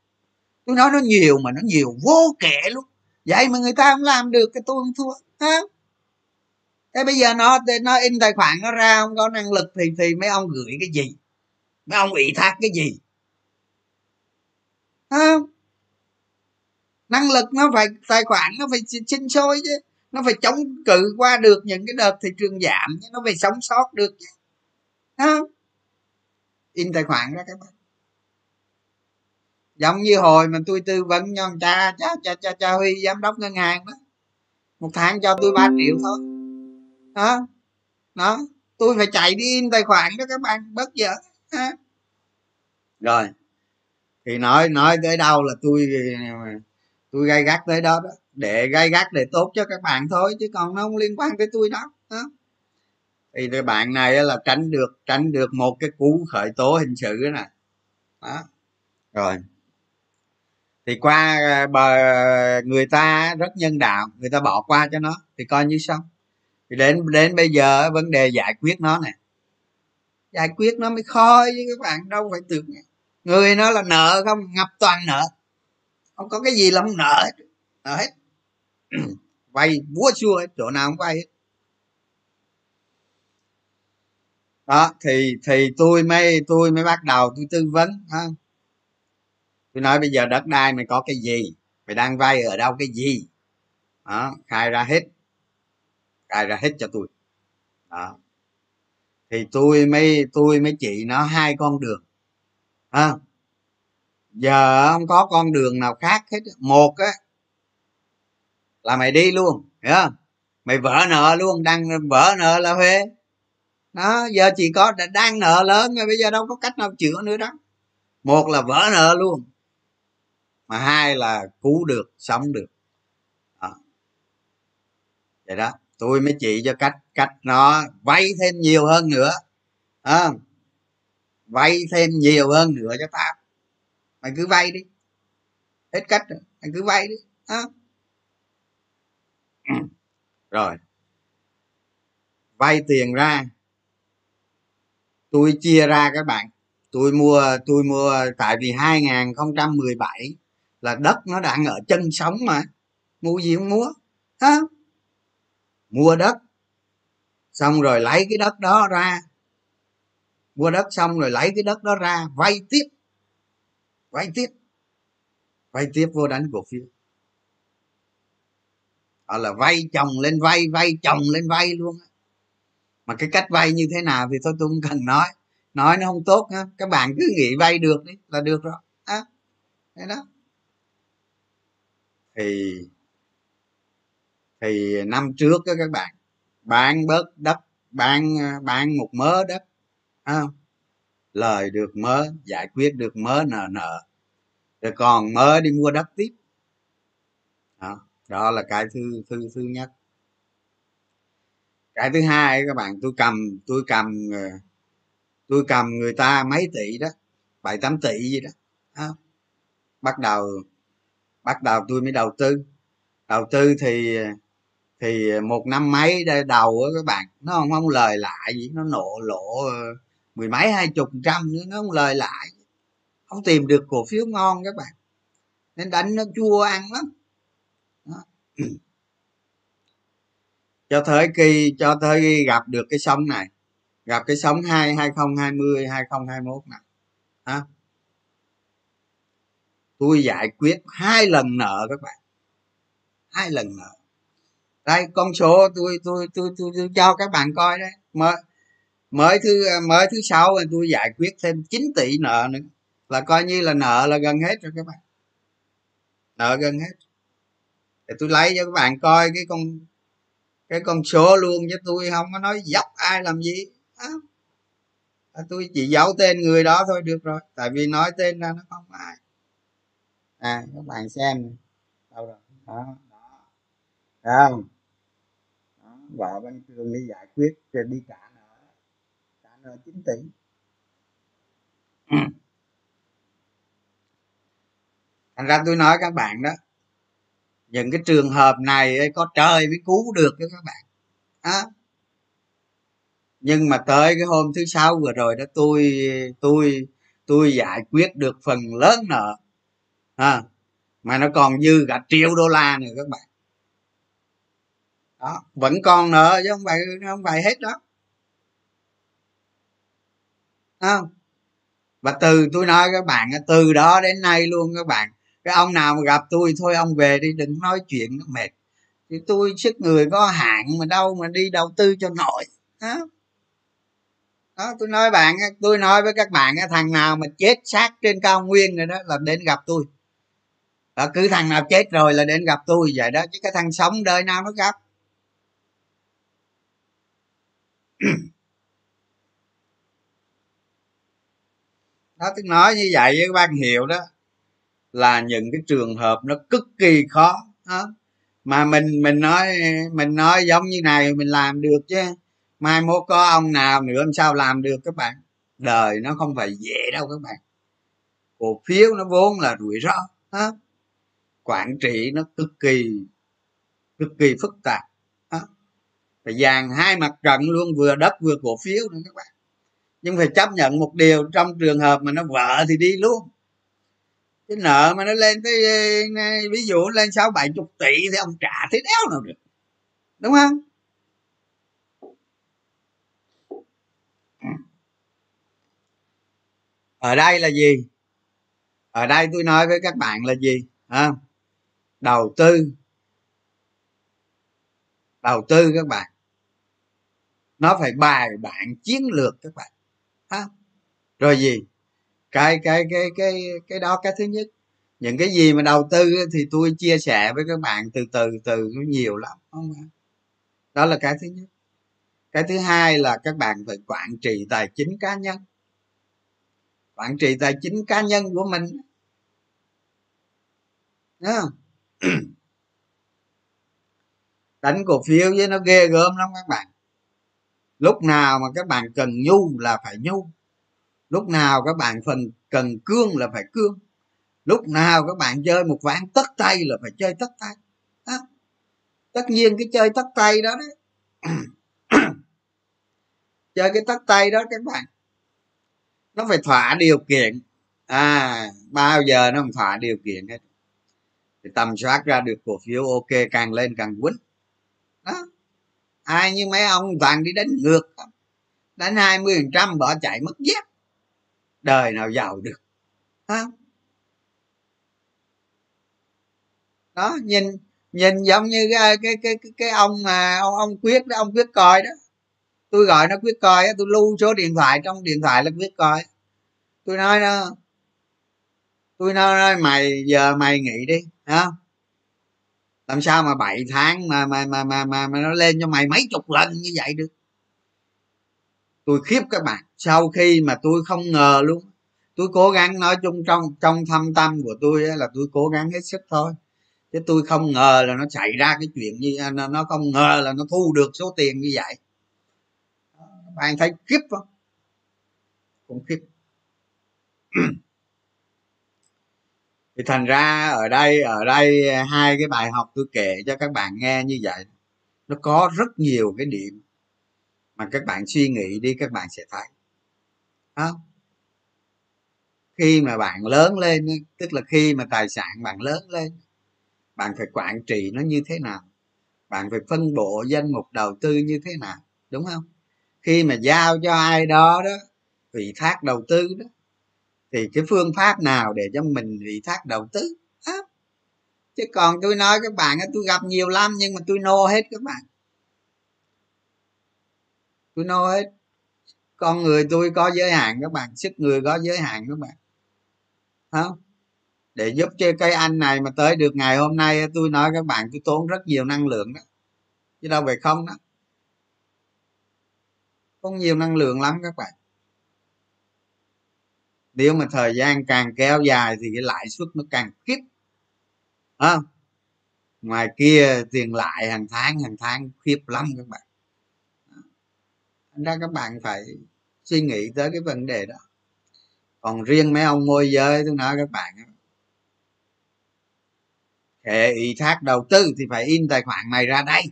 Tôi nói nó nhiều mà nó nhiều vô kể luôn vậy mà người ta không làm được cái tôi không thua ha thế bây giờ nó nó in tài khoản nó ra không có năng lực thì thì mấy ông gửi cái gì? Mấy ông ủy thác cái gì? Ha, năng lực nó phải tài khoản nó phải sinh sôi chứ nó phải chống cự qua được những cái đợt thị trường giảm nó phải sống sót được. Chứ in tài khoản ra các bạn. Giống như hồi mà tôi tư vấn cho cha cha cha cha, cha huy giám đốc ngân hàng đó. Một tháng cho tôi 3 triệu thôi. Đó đó tôi phải chạy đi in tài khoản đó các bạn bất giờ rồi thì nói nói tới đâu là tôi tôi gay gắt tới đó đó để gai gắt để tốt cho các bạn thôi chứ còn nó không liên quan tới tôi đó, đó. thì cái bạn này là tránh được tránh được một cái cú khởi tố hình sự nè đó. Rồi. Thì qua à, bờ người ta rất nhân đạo người ta bỏ qua cho nó thì coi như xong. Thì đến đến bây giờ vấn đề giải quyết nó nè. Giải quyết nó mới khó với các bạn đâu phải tưởng người nó là nợ không? Ngập toàn nợ. Không có cái gì là không nợ nợ hết. vay búa xua chỗ nào cũng vay hết. Đó, thì thì tôi mới tôi mới bắt đầu tôi tư vấn, ha. Tôi nói bây giờ đất đai mày có cái gì? Mày đang vay ở đâu cái gì? Đó, khai ra hết. Khai ra hết cho tôi. Đó. Thì tôi mới tôi mới chỉ nó hai con đường, ha. giờ không có con đường nào khác hết. Một á là mày đi luôn hiểu không? Mày vỡ nợ luôn đang vỡ nợ là huế đó giờ chỉ có đang nợ lớn rồi bây giờ đâu có cách nào chữa nữa đó. Một là vỡ nợ luôn mà hai là cứu được sống được. Đó. vậy đó tôi mới chỉ cho cách cách nó vay thêm nhiều hơn nữa à, vay thêm nhiều hơn nữa cho tao. Mày cứ vay đi. Hết cách rồi mày cứ vay đi à. rồi. Vay tiền ra. Tôi chia ra các bạn. Tôi mua tôi mua, tại vì 2017 là đất nó đang ở chân sống mà. Mua gì không mua ha mua đất. Xong rồi lấy cái đất đó ra. Mua đất xong rồi lấy cái đất đó ra. Vay tiếp. Vay tiếp. Vay tiếp vô đánh cổ phiếu họ là vay chồng lên vay vay chồng lên vay luôn mà cái cách vay như thế nào thì thôi tôi không cần nói. Nói nó không tốt ha các bạn cứ nghĩ vay được đi là được rồi. Á, thế đó. Thì thì năm trước đó các bạn, bán bớt đất, bán à, bán một mớ đất không? Lời được mớ, giải quyết được mớ nợ nợ. Rồi còn mớ đi mua đất tiếp đó, là cái thứ thứ thứ nhất. Cái thứ hai các bạn tôi cầm tôi cầm ờ, tôi cầm người ta mấy tỷ đó bảy tám tỷ gì đó, à, bắt đầu bắt đầu tôi mới đầu tư. Đầu tư thì thì một năm mấy đầu á các bạn nó không không lời lại gì nó nộ lộ ờ, mười mấy hai chục trăm nữa nó không lời lại. Không tìm được cổ phiếu ngon các bạn. Nên đánh nó chua ăn lắm cho tới khi cho tới khi gặp được cái sóng này gặp cái sóng hai hai không hai mươi hai không hai mốt này ha tôi giải quyết hai lần nợ các bạn. Hai lần nợ. Đây con số tôi tôi tôi tôi, tôi cho các bạn coi đấy mới mới thứ mới thứ sáu tôi giải quyết thêm 9 tỷ nợ nữa. Là coi như là nợ là gần hết rồi các bạn. Nợ gần hết để tôi lấy cho các bạn coi cái con cái con số luôn chứ tôi không có nói dốc ai làm gì. À, tôi chỉ giấu tên người đó thôi được rồi. Tại vì nói tên ra nó không ai. À các bạn xem đâu rồi? Đó đó. Không. Đó, vợ bên trường đi giải quyết rồi đi trả nợ. Trả nợ chín tỷ. Thành ra tôi nói các bạn đó những cái trường hợp này có trời mới cứu được đó các bạn. À, nhưng mà tới cái hôm thứ sáu vừa rồi đó tôi tôi tôi giải quyết được phần lớn nợ. À, mà nó còn dư cả triệu đô la nữa các bạn. Đó vẫn còn nợ chứ không phải không phải hết đó. Không? Và từ tôi nói các bạn từ đó đến nay luôn các bạn cái ông nào mà gặp tôi thôi ông về đi đừng nói chuyện nó mệt. Thì tôi sức người có hạn mà đâu mà đi đầu tư cho nổi đó, đó tôi nói bạn tôi nói với các bạn thằng nào mà chết xác trên cao nguyên rồi đó là đến gặp tôi. Và cứ thằng nào chết rồi là đến gặp tôi vậy đó chứ cái thằng sống đời nào nó gặp. Đó tôi nói như vậy với các bạn hiểu đó là những cái trường hợp nó cực kỳ khó đó. mà mình mình nói mình nói giống như này, mình làm được chứ mai mốt có ông nào nữa, làm sao làm được các bạn đời nó không phải dễ đâu các bạn cổ phiếu nó vốn là rủi ro đó. quản trị nó cực kỳ cực kỳ phức tạp đó. phải dàn hai mặt trận luôn, vừa đất vừa cổ phiếu nữa các bạn nhưng phải chấp nhận một điều, trong trường hợp mà nó vợ thì đi luôn cái nợ mà nó lên tới ví dụ lên sáu bảy chục tỷ thì ông trả thế đéo nào được. Đúng không? À. Ở đây là gì? Ở đây tôi nói với các bạn là gì? À, đầu tư. Đầu tư các bạn. Nó phải bài bản chiến lược các bạn. Ha rồi gì? Cái cái cái cái cái đó cái thứ nhất. Những cái gì mà đầu tư thì tôi chia sẻ với các bạn từ từ từ nó nhiều lắm, không đó là cái thứ nhất. Cái thứ hai là các bạn phải quản trị tài chính cá nhân. Quản trị tài chính cá nhân của mình. Đúng không? đánh cổ phiếu với nó ghê gớm lắm các bạn. Lúc nào mà các bạn cần nhu là phải nhu lúc nào các bạn phần cần cương là phải cương. Lúc nào các bạn chơi một ván tất tay là phải chơi tất tay. Đó. tất nhiên cái chơi tất tay đó đấy. Chơi cái tất tay đó các bạn, nó phải thỏa điều kiện. À bao giờ nó không thỏa điều kiện hết. Thì tầm soát ra được cổ phiếu ok càng lên càng quýnh. Đó. Ai như mấy ông toàn đi đánh ngược. Đánh hai mươi phần trăm bỏ chạy mất dép đời nào giàu được. Ha đó nhìn nhìn giống như cái cái cái cái, ông mà ông ông quyết đó ông quyết coi đó. Tôi gọi nó quyết coi tôi lưu số điện thoại trong điện thoại là quyết coi. Tôi nói nó tôi nói mày giờ mày nghỉ đi hả làm sao mà 7 tháng mà mà mà mà mà, mà nó lên cho mày mấy chục lần như vậy được? Tôi khiếp các bạn. Sau khi mà tôi không ngờ luôn tôi cố gắng nói chung trong trong thâm tâm của tôi là tôi cố gắng hết sức thôi. Chứ tôi không ngờ là nó xảy ra cái chuyện như à, nó, không ngờ là nó thu được số tiền như vậy. Bạn thấy khiếp không? Cũng khiếp. Thì thành ra ở đây ở đây hai cái bài học tôi kể cho các bạn nghe như vậy. Nó có rất nhiều cái điểm mà các bạn suy nghĩ đi các bạn sẽ thấy. Không? Khi mà bạn lớn lên tức là khi mà tài sản bạn lớn lên bạn phải quản trị nó như thế nào? Bạn phải phân bổ danh mục đầu tư như thế nào? Đúng không? Khi mà giao cho ai đó đó ủy thác đầu tư đó thì cái phương pháp nào để cho mình ủy thác đầu tư? À, chứ còn tôi nói các bạn tôi gặp nhiều lắm nhưng mà tôi nô hết các bạn tôi nói hết. Con người tôi có giới hạn các bạn. Sức người có giới hạn các bạn. Không để giúp cho cây anh này mà tới được ngày hôm nay tôi nói các bạn tôi tốn rất nhiều năng lượng đó. Chứ đâu phải không đó. Có nhiều năng lượng lắm các bạn. Nếu mà thời gian càng kéo dài thì cái lãi suất nó càng kiếp. À, ngoài kia tiền lại hàng tháng hàng tháng khiếp lắm các bạn ra các bạn phải suy nghĩ tới cái vấn đề đó. Còn riêng mấy ông môi giới, tôi nói các bạn hệ ủy thác đầu tư thì phải in tài khoản mày ra đây.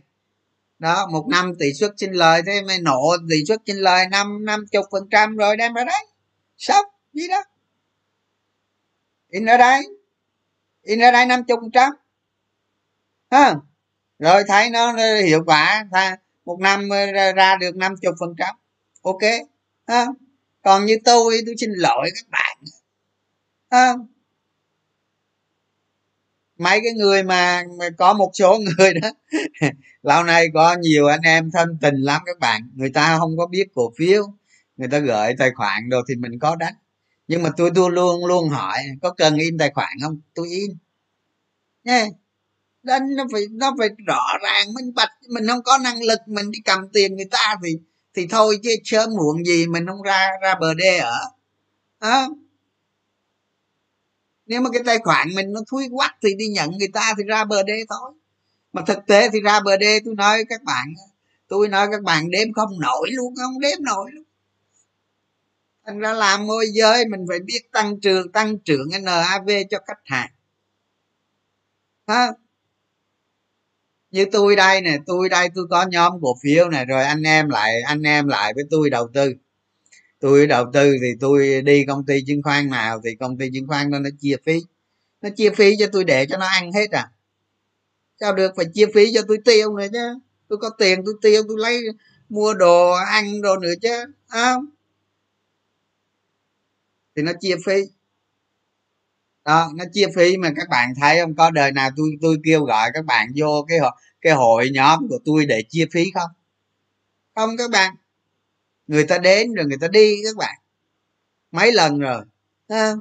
Đó, một năm tỷ suất sinh lời, thế mày nổ tỷ suất sinh lời năm năm chục phần trăm rồi đem ra đấy xong gì đó. In ra đây. In ra đây năm chục phần trăm. Ha rồi thấy nó hiệu quả một năm ờ, ra, được năm chục phần trăm. Ok à, còn như tôi tôi xin lỗi các bạn. À, mấy cái người mà, mà có một số người đó lâu nay có nhiều anh em thân tình lắm các bạn. Người ta không có biết cổ phiếu người ta gửi tài khoản đồ thì mình có đánh. Nhưng mà tôi tôi luôn luôn hỏi có cần in tài khoản không? Tôi in. Nha đánh nó phải nó phải rõ ràng minh bạch. Mình không có năng lực mình đi cầm tiền người ta thì thì thôi chứ sớm muộn gì mình không ra ra bờ đê ở. À, nếu mà cái tài khoản mình nó thui quắc thì đi nhận người ta thì ra bờ đê thôi. Mà thực tế thì ra bờ đê tôi nói các bạn tôi nói các bạn đếm không nổi luôn không đếm nổi luôn. Thành ra làm môi giới mình phải biết tăng trưởng tăng trưởng NAV cho khách hàng. Ha như tôi đây nè, tôi đây tôi có nhóm cổ phiếu này rồi anh em lại, anh em lại với tôi đầu tư. Tôi đầu tư thì tôi đi công ty chứng khoán nào thì công ty chứng khoán đó nó chia phí. Nó chia phí cho tôi để cho nó ăn hết à. Sao được? Phải chia phí cho tôi tiêu nữa chứ. Tôi có tiền tôi tiêu, tôi lấy mua đồ, ăn đồ nữa chứ không? Thì nó chia phí. Đó, nó chia phí mà các bạn thấy không? Có đời nào tôi tôi kêu gọi các bạn vô cái cái hội nhóm của tôi để chia phí không? Không các bạn. Người ta đến rồi người ta đi các bạn. Mấy lần rồi à,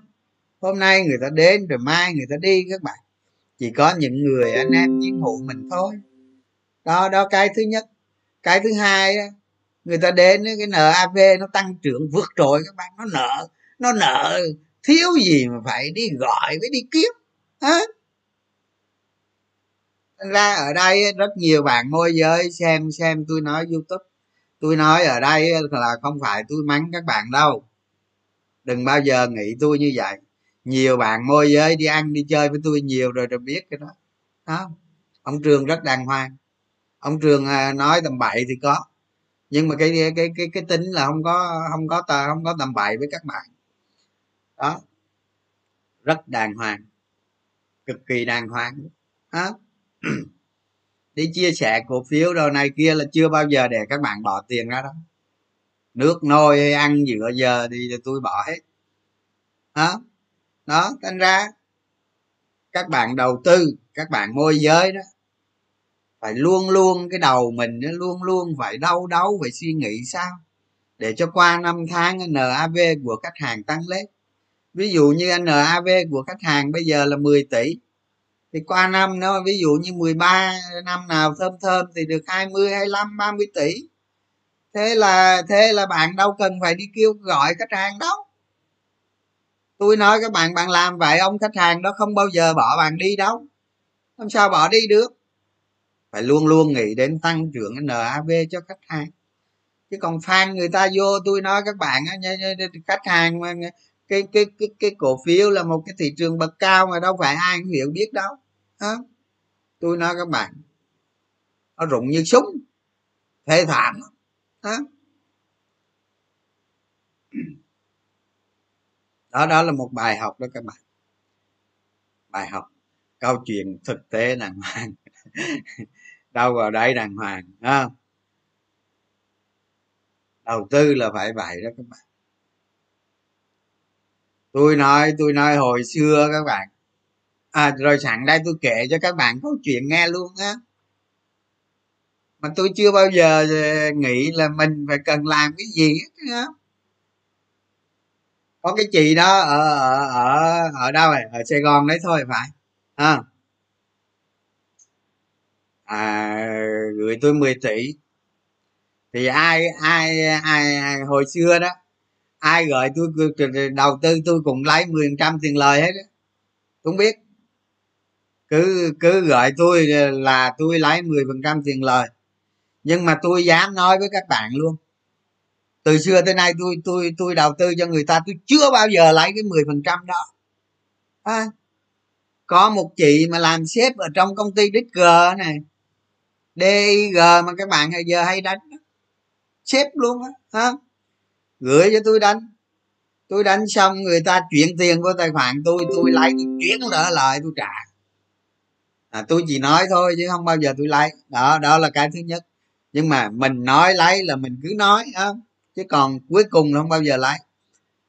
hôm nay người ta đến rồi mai người ta đi các bạn. Chỉ có những người anh em chiến hữu mình thôi. Đó đó cái thứ nhất. Cái thứ hai người ta đến cái NAV nó tăng trưởng vượt trội các bạn. Nó nợ nó nợ thiếu gì mà phải đi gọi với đi kiếm. Hết ra ở đây rất nhiều bạn môi giới xem xem tôi nói youtube. Tôi nói ở đây là không phải tôi mắng các bạn đâu. Đừng bao giờ nghĩ tôi như vậy. Nhiều bạn môi giới đi ăn, đi chơi với tôi nhiều rồi rồi biết cái đó. Đó. Ông trường rất đàng hoàng. Ông trường à, nói tầm bậy thì có. Nhưng mà cái cái cái cái tính là không có không có tờ không có tầm bậy với các bạn. Đó. Rất đàng hoàng. Cực kỳ đàng hoàng. Đó đi chia sẻ cổ phiếu đồ này kia là chưa bao giờ để các bạn bỏ tiền ra đó nước nôi hay ăn giữa giờ thì tôi bỏ hết. Đó đó, thành ra các bạn đầu tư, các bạn môi giới đó, phải luôn luôn cái đầu mình nó luôn luôn phải đau đấu phải suy nghĩ sao? Để cho qua năm tháng NAV của khách hàng tăng lên. Ví dụ như NAV của khách hàng bây giờ là 10 tỷ thì qua năm nó ví dụ như 13 năm nào thơm thơm thì được 20 25 30 tỷ. Thế là thế là bạn đâu cần phải đi kêu gọi khách hàng đâu. Tôi nói các bạn bạn làm vậy, ông khách hàng đó không bao giờ bỏ bạn đi đâu. Làm sao bỏ đi được. Phải luôn luôn nghĩ đến tăng trưởng NAV cho khách hàng. Chứ còn fan người ta vô, tôi nói các bạn khách hàng mà cái cái cái cái cổ phiếu là một cái thị trường bậc cao mà đâu phải ai cũng hiểu biết đâu đó. tôi nói các bạn, nó rụng như súng, thê thảm. Đó. đó đó là một bài học đó các bạn. Bài học, câu chuyện thực tế đàng hoàng. Đâu vào đây đàng hoàng ha đầu tư là phải vậy đó các bạn. Tôi nói tôi nói hồi xưa các bạn à rồi sẵn đây tôi kể cho các bạn câu chuyện nghe luôn á. Mà tôi chưa bao giờ ờ, nghĩ là mình phải cần làm cái gì hết á, có cái chị đó ở ở ở ở đâu rồi ở sài gòn đấy thôi phải à, à gửi tôi 10 tỷ. Thì ai ai ai, ai hồi xưa đó ai gọi tôi đầu tư tôi cũng lấy 10 trăm tiền lời hết tôi không biết cứ cứ gọi tôi là tôi lấy 10 phần trăm tiền lời. Nhưng mà tôi dám nói với các bạn luôn. Từ xưa tới nay tôi tôi tôi đầu tư cho người ta tôi chưa bao giờ lấy cái 10 phần trăm đó. À, có một chị mà làm sếp ở trong công ty DG g này dig mà các bạn giờ hay đánh sếp luôn á gửi cho tôi đánh. Tôi đánh xong người ta chuyển tiền vào tài khoản tôi tôi lấy tôi chuyển nợ lại tôi trả à, tôi chỉ nói thôi chứ không bao giờ tôi lấy. Đó đó là cái thứ nhất. Nhưng mà mình nói lấy là mình cứ nói đó. chứ còn cuối cùng là không bao giờ lấy.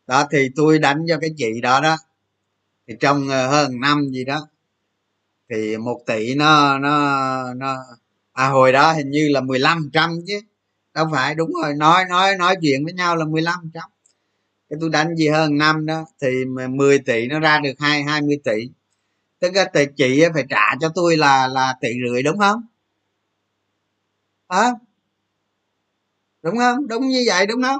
Đó thì tôi đánh cho cái chị đó đó. Thì trong ờ, hơn năm gì đó thì một tỷ nó nó nó à hồi đó hình như là 15 trăm chứ. Đâu phải đúng rồi nói nói nói chuyện với nhau là 15 trăm. Cái tôi đánh gì hơn năm đó thì 10 tỷ nó ra được hai 20 tỷ tức là chị phải trả cho tôi là là tỷ rưỡi đúng không? Hả? Đúng không? Đúng như vậy đúng không?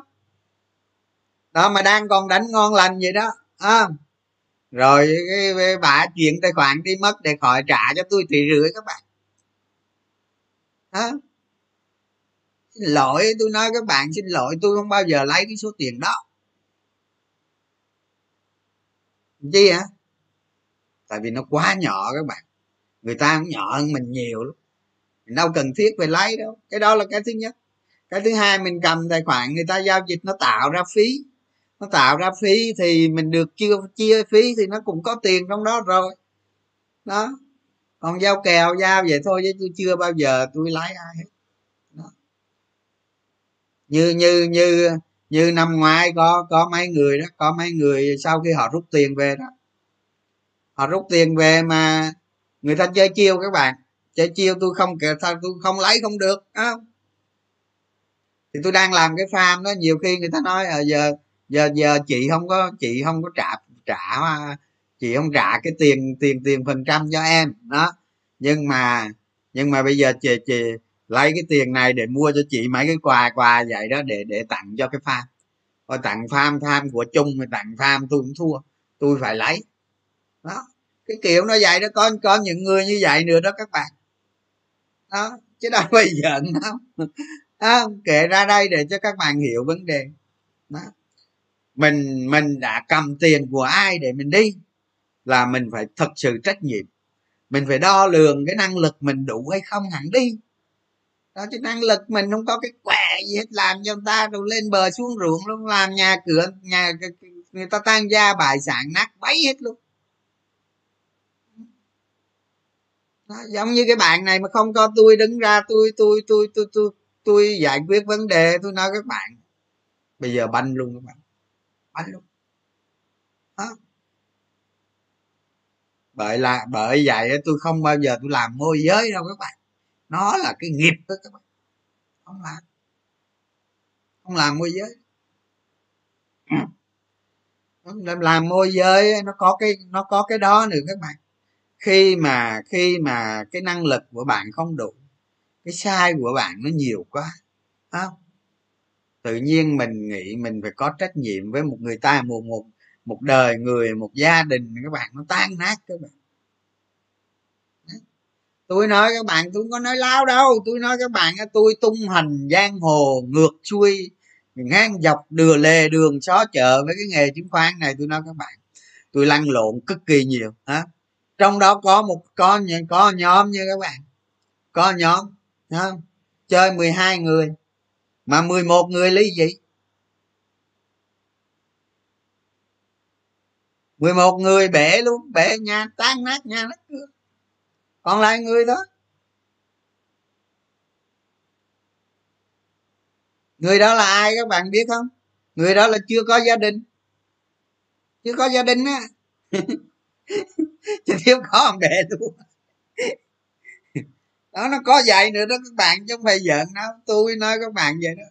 Đó mà đang còn đánh ngon lành vậy đó à. rồi cái, cái bà chuyển tài khoản đi mất để khỏi trả cho tôi tỷ rưỡi các bạn. Hả? Xin lỗi tôi nói các bạn xin lỗi tôi không bao giờ lấy cái số tiền đó. Chi hả tại vì nó quá nhỏ các bạn. Người ta cũng nhỏ hơn mình nhiều lắm. Mình đâu cần thiết phải lấy đâu. Cái đó là cái thứ nhất. Cái thứ hai, mình cầm tài khoản, người ta giao dịch, nó tạo ra phí. Nó tạo ra phí thì mình được chưa chia phí thì nó cũng có tiền trong đó rồi. Đó. Còn giao kèo, giao vậy thôi chứ tôi chưa bao giờ tôi lấy ai hết. Đó. như như như như năm ngoái có có mấy người đó, có mấy người sau khi họ rút tiền về đó họ rút tiền về mà người ta chơi chiêu các bạn. Chơi chiêu tôi không kể tôi không lấy không được không? Thì tôi đang làm cái farm đó nhiều khi người ta nói à, giờ giờ giờ chị không có chị không có trả trả à, chị không trả cái tiền tiền tiền phần trăm cho em. Đó. Nhưng mà nhưng mà bây giờ chị chị lấy cái tiền này để mua cho chị mấy cái quà quà vậy đó để để tặng cho cái farm. Rồi tặng farm farm của chung thì tặng farm tôi cũng thua tôi phải lấy đó. Cái kiểu nó vậy đó có có những người như vậy nữa đó các bạn. Đó chứ đâu phải giận đâu. Đó, kể ra đây để cho các bạn hiểu vấn đề. Đó. mình mình đã cầm tiền của ai để mình đi là mình phải thật sự trách nhiệm. Mình phải đo lường cái năng lực mình đủ hay không hẳn đi. Đó chứ năng lực mình không có cái quẻ gì hết làm cho người ta rồi lên bờ xuống ruộng luôn làm nhà cửa nhà người ta tan gia bài sản nát bấy hết luôn. Đó, giống như cái bạn này mà không có tôi đứng ra tôi tôi tôi tôi tôi tôi giải quyết vấn đề tôi nói các bạn. Bây giờ banh luôn các bạn. Banh luôn. Đó. bởi là bởi vậy tôi không bao giờ tôi làm môi giới đâu các bạn. Nó là cái nghiệp đó các bạn. Không làm. Không làm môi giới. Ừ. Làm làm môi giới nó có cái nó có cái đó nữa các bạn khi mà khi mà cái năng lực của bạn không đủ, cái sai của bạn nó nhiều quá không? Tự nhiên mình nghĩ mình phải có trách nhiệm với một người ta, một một một đời, người, một gia đình, các bạn nó tan nát các bạn. Tôi nói các bạn, tôi không có nói láo đâu, tôi nói các bạn tôi tung hành giang hồ, ngược xuôi ngang dọc đưa lề đường, xó chợ với cái nghề chứng khoán này, tôi nói các bạn, tôi lăn lộn cực kỳ nhiều, hả? Trong đó có một con có nhóm nha các bạn. Có nhóm không? chơi 12 người. Mà 11 người lý gì? 11 người bể luôn, bể nhà, tan nát nhà nát cửa còn lại người đó. Người đó là ai các bạn biết không? Người đó là chưa có gia đình. Chưa có gia đình á. chứ thiếu có ông đệ luôn đó nó có vậy nữa đó các bạn chứ không phải giận đâu tôi nói các bạn vậy đó.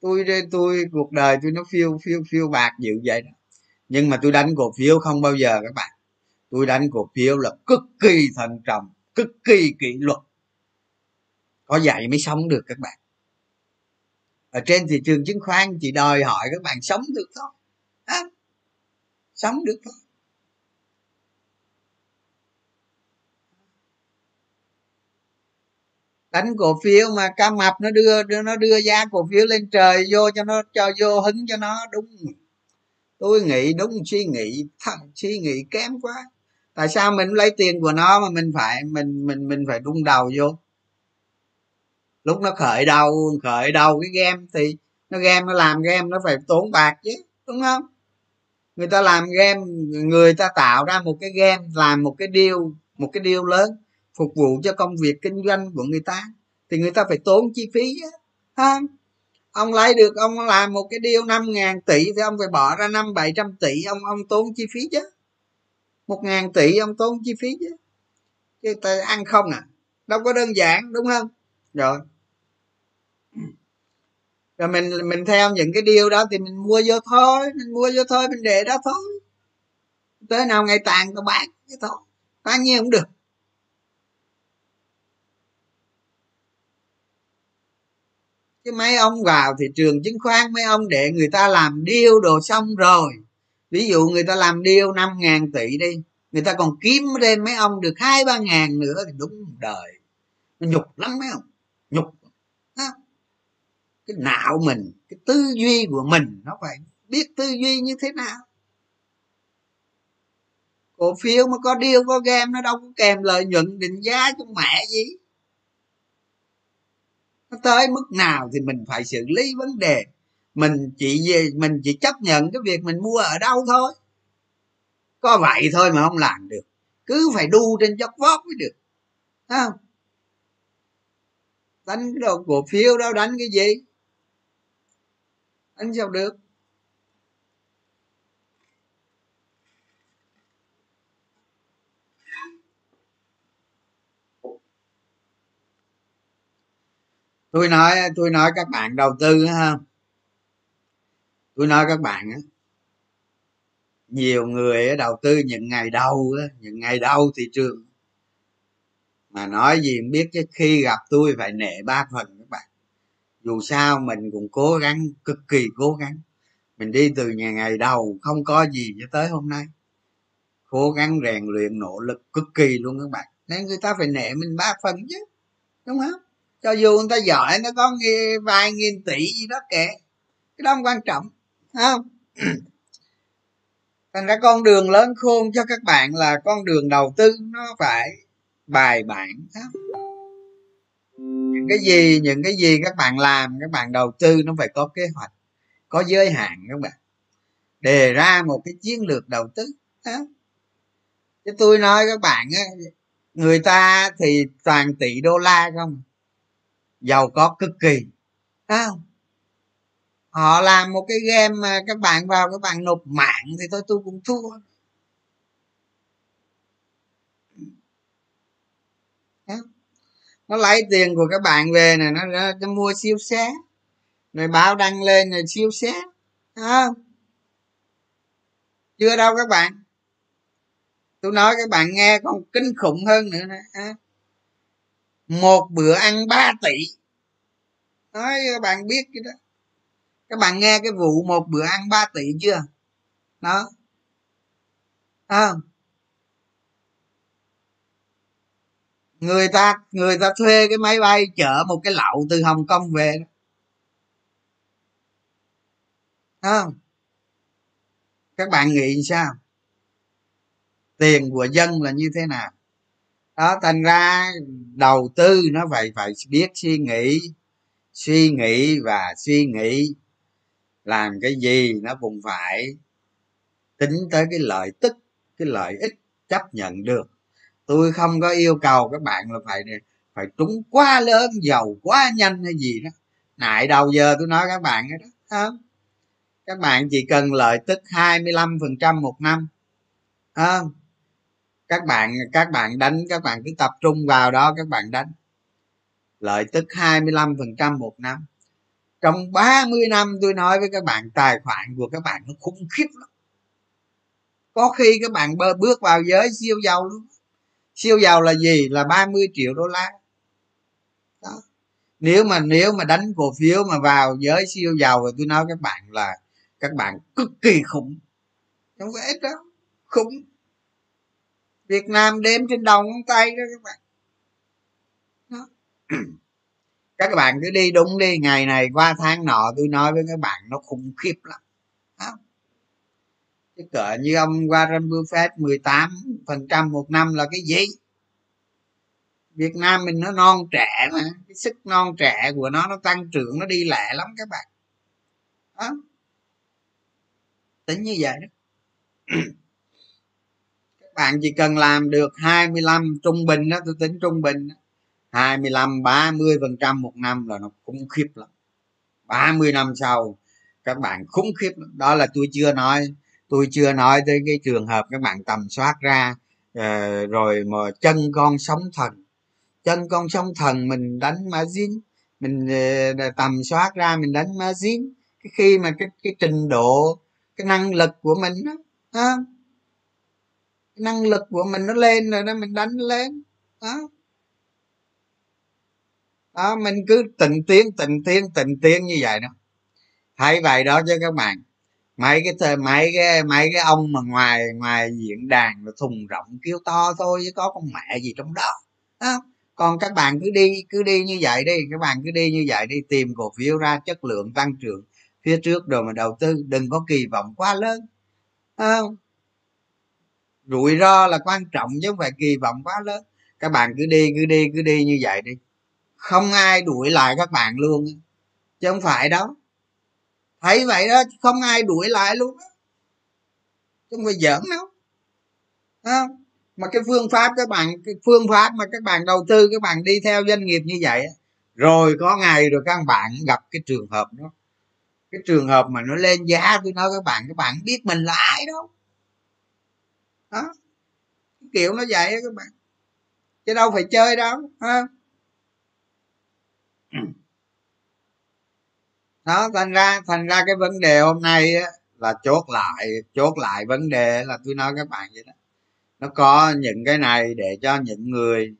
Tôi tôi cuộc đời tôi nó phiêu phiêu phiêu bạc dữ vậy đó. Nhưng mà tôi đánh cổ phiếu không bao giờ các bạn. Tôi đánh cổ phiếu là cực kỳ thận trọng cực kỳ kỷ luật. Có vậy mới sống được các bạn. Ở trên thị trường chứng khoán chỉ đòi hỏi các bạn sống được thôi. À, sống được thôi. Đánh cổ phiếu mà cá mập nó đưa, đưa nó đưa giá cổ phiếu lên trời vô cho nó cho vô hứng cho nó đúng. Tôi nghĩ đúng suy nghĩ thật suy nghĩ kém quá. Tại sao mình lấy tiền của nó mà mình phải mình mình mình phải đung đầu vô? Lúc nó khởi đầu khởi đầu cái game thì nó game nó làm game nó phải tốn bạc chứ đúng không? Người ta làm game người ta tạo ra một cái game làm một cái deal một cái deal lớn phục vụ cho công việc kinh doanh của người ta, thì người ta phải tốn chi phí ha? Ông lấy được, ông làm một cái điều năm ngàn tỷ thì ông phải bỏ ra năm bảy trăm tỷ, ông ông tốn chi phí chứ. một ngàn tỷ ông tốn chi phí chứ. Chứ ta ăn không à? Đâu có đơn giản, đúng không? Rồi. Rồi mình mình theo những cái điều đó thì mình mua vô thôi, mình mua vô thôi, mình để đó thôi. Tới nào ngày tàn tao bán chứ thôi. Bán nhiêu cũng được. Chứ mấy ông vào thị trường chứng khoán, mấy ông để người ta làm điêu đồ xong rồi. Ví dụ người ta làm điêu năm ngàn tỷ đi, người ta còn kiếm thêm mấy ông được hai ba ngàn nữa thì đúng đời. Nó nhục lắm mấy ông, nhục. Đó. cái não mình, cái tư duy của mình nó phải biết tư duy như thế nào. Cổ phiếu mà có điêu có game nó đâu có kèm lợi nhuận định giá cho mẹ gì nó tới mức nào thì mình phải xử lý vấn đề. Mình chỉ về, mình chỉ chấp nhận cái việc mình mua ở đâu thôi. Có vậy thôi mà không làm được. Cứ phải đu trên chót vót mới được. Không? Đánh cái đồ cổ phiếu đâu đánh cái gì? Đánh sao được? Tôi nói tôi nói các bạn đầu tư ha. Tôi nói các bạn á, nhiều người đầu tư những ngày đầu những ngày đầu thị trường. Mà nói gì không biết chứ, khi gặp tôi phải nể ba phần các bạn. Dù sao mình cũng cố gắng, cực kỳ cố gắng. Mình đi từ nhà ngày đầu, không có gì cho tới hôm nay. Cố gắng rèn luyện nỗ lực cực kỳ luôn các bạn. Nên người ta phải nể mình ba phần chứ, đúng không? Cho dù người ta giỏi, nó có vài nghìn tỷ gì đó kệ cái đó không quan trọng không? Thành ra con đường lớn khôn cho các bạn là con đường đầu tư, nó phải bài bản những cái gì, những cái gì các bạn làm, các bạn đầu tư, nó phải có kế hoạch, có giới hạn, các bạn. Đề ra một cái chiến lược đầu tư không? chứ tôi nói các bạn á, người ta thì toàn tỷ đô la không? Giàu có cực kỳ. À, họ làm một cái game mà các bạn vào các bạn nộp mạng thì thôi tôi cũng thua. Nó lấy tiền của các bạn về này nó, nó, nó mua siêu xe rồi báo đăng lên rồi siêu xe à, chưa đâu các bạn. Tôi nói các bạn nghe còn kinh khủng hơn nữa nè à một bữa ăn 3 tỷ. Nói các bạn biết cái đó. Các bạn nghe cái vụ một bữa ăn 3 tỷ chưa? Đó. À. người ta người ta thuê cái máy bay chở một cái lậu từ hồng kông về đó. À. các bạn nghĩ sao? Tiền của dân là như thế nào? Đó, thành ra đầu tư nó phải phải biết suy nghĩ suy nghĩ và suy nghĩ làm cái gì nó cũng phải tính tới cái lợi tức, cái lợi ích chấp nhận được. Tôi không có yêu cầu các bạn là phải phải trúng quá lớn, giàu quá nhanh hay gì đó. Nại đầu giờ tôi nói các bạn đó không? Các bạn chỉ cần lợi tức 25% một năm không? Các bạn các bạn đánh, các bạn cứ tập trung vào đó, các bạn đánh. Lợi tức 25% một năm. Trong 30 năm tôi nói với các bạn, tài khoản của các bạn nó khủng khiếp lắm. Có khi các bạn bơ, bước vào giới siêu giàu luôn. Siêu giàu là gì? Là 30 triệu đô la. Đó. nếu mà nếu mà đánh cổ phiếu mà vào giới siêu giàu thì tôi nói các bạn là, các bạn cực kỳ khủng. Không phải ít đó khủng việt nam đếm trên đầu ngón tay đó các bạn. Đó. các bạn cứ đi đúng đi, ngày này qua tháng nọ tôi nói với các bạn nó khủng khiếp lắm. Đó. chứ cỡ như ông Warren Buffett 18 phần trăm một năm là cái gì? Việt Nam mình nó non trẻ mà, cái sức non trẻ của nó nó tăng trưởng, nó đi lẹ lắm các bạn. Đó. Tính như vậy đó. bạn chỉ cần làm được 25 trung bình đó, tôi tính trung bình đó 25 30 phần trăm một năm là nó khủng khiếp lắm 30 năm sau, các bạn khủng khiếp lắm. đó là tôi chưa nói, tôi chưa nói tới cái trường hợp các bạn tầm soát ra ờ, rồi mà chân con sóng thần chân con sóng thần mình đánh margin mình ờ, tầm soát ra mình đánh margin cái khi mà cái cái trình độ, cái năng lực của mình đó năng lực của mình nó lên rồi đó mình đánh lên. Đó. Đó mình cứ tình tiến tình tiến tình tiến như vậy đó. Thấy vậy đó chứ các bạn. Mấy cái thời mấy cái mấy cái ông mà ngoài ngoài diễn đàn là thùng rộng kêu to thôi chứ có con mẹ gì trong đó. À, còn các bạn cứ đi cứ đi như vậy đi các bạn cứ đi như vậy đi tìm cổ phiếu ra chất lượng tăng trưởng. Phía trước rồi mà đầu tư đừng có kỳ vọng quá lớn. Không? Rủi ro là quan trọng chứ không phải kỳ vọng quá lớn. Các bạn cứ đi cứ đi cứ đi như vậy đi. Không ai đuổi lại các bạn luôn chứ không phải đâu. Thấy vậy đó không ai đuổi lại luôn đó. chứ không phải giỡn đâu. À, mà cái phương pháp các bạn cái phương pháp mà các bạn đầu tư các bạn đi theo doanh nghiệp như vậy rồi có ngày rồi các bạn gặp cái trường hợp đó. Cái trường hợp mà nó lên giá tôi nói các bạn các bạn biết mình là ai đâu đó. Kiểu nó vậy đó các bạn. Chứ đâu phải chơi đâu ha. Đó thành ra thành ra cái vấn đề hôm nay á, là chốt lại chốt lại vấn đề là tôi nói các bạn vậy đó. Nó có những cái này để cho những người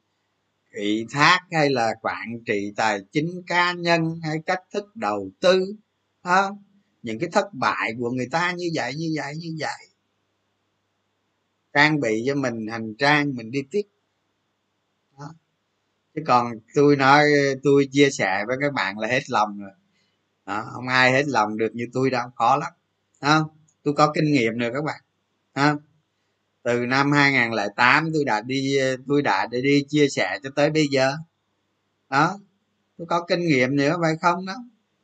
ủy thác hay là quản trị tài chính cá nhân hay cách thức đầu tư không những cái thất bại của người ta như vậy như vậy như vậy trang bị cho mình hành trang mình đi tiếp. Đó. chứ còn tôi nói tôi chia sẻ với các bạn là hết lòng rồi. Đó, không ai hết lòng được như tôi đâu khó lắm. Đó. tôi có kinh nghiệm rồi các bạn. Đó. từ năm 2008 tôi đã đi tôi đã đi chia sẻ cho tới bây giờ. Đó tôi có kinh nghiệm nữa phải không đó?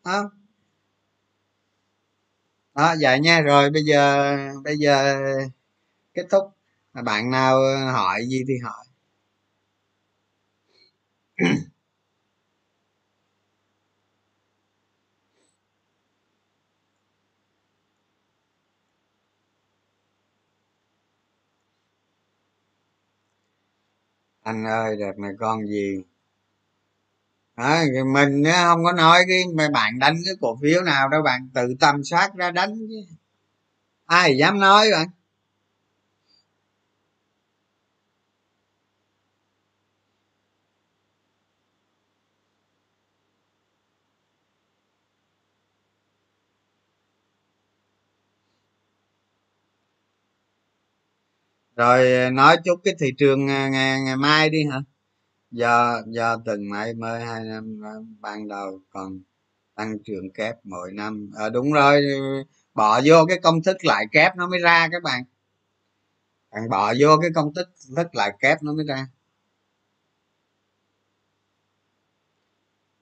Đó. Đó vậy nha rồi bây giờ bây giờ kết thúc bạn nào hỏi gì thì hỏi. Anh ơi đợt này con gì? À, mình không có nói cái mà bạn đánh cái cổ phiếu nào đâu bạn tự tầm soát ra đánh chứ. Ai dám nói bạn? Rồi ờ, nói chút cái thị trường ờ, ngày, ngày mai đi hả? Do do từng này mới hai năm ờ, ban đầu còn tăng trưởng kép mỗi năm. À, đúng rồi bỏ vô cái công thức lại kép nó mới ra các bạn. Bạn bỏ vô cái công thức thức lại kép nó mới ra.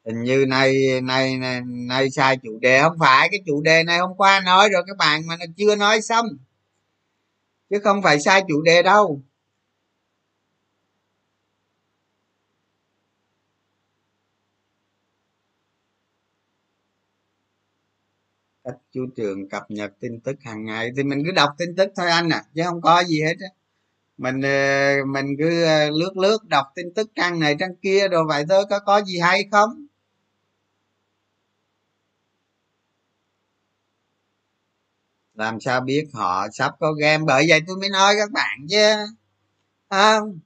Hình như nay nay nay, nay sai chủ đề. Không phải cái chủ đề này hôm qua nói rồi các bạn mà nó chưa nói xong chứ không phải sai chủ đề đâu. Cách chú trường cập nhật tin tức hàng ngày thì mình cứ đọc tin tức thôi anh à chứ không có gì hết á. Mình ờ, mình cứ ờ, lướt lướt đọc tin tức trang này trang kia rồi vậy thôi, có có gì hay không? Làm sao biết họ sắp có game? Bởi vậy tôi mới nói các bạn chứ. Không?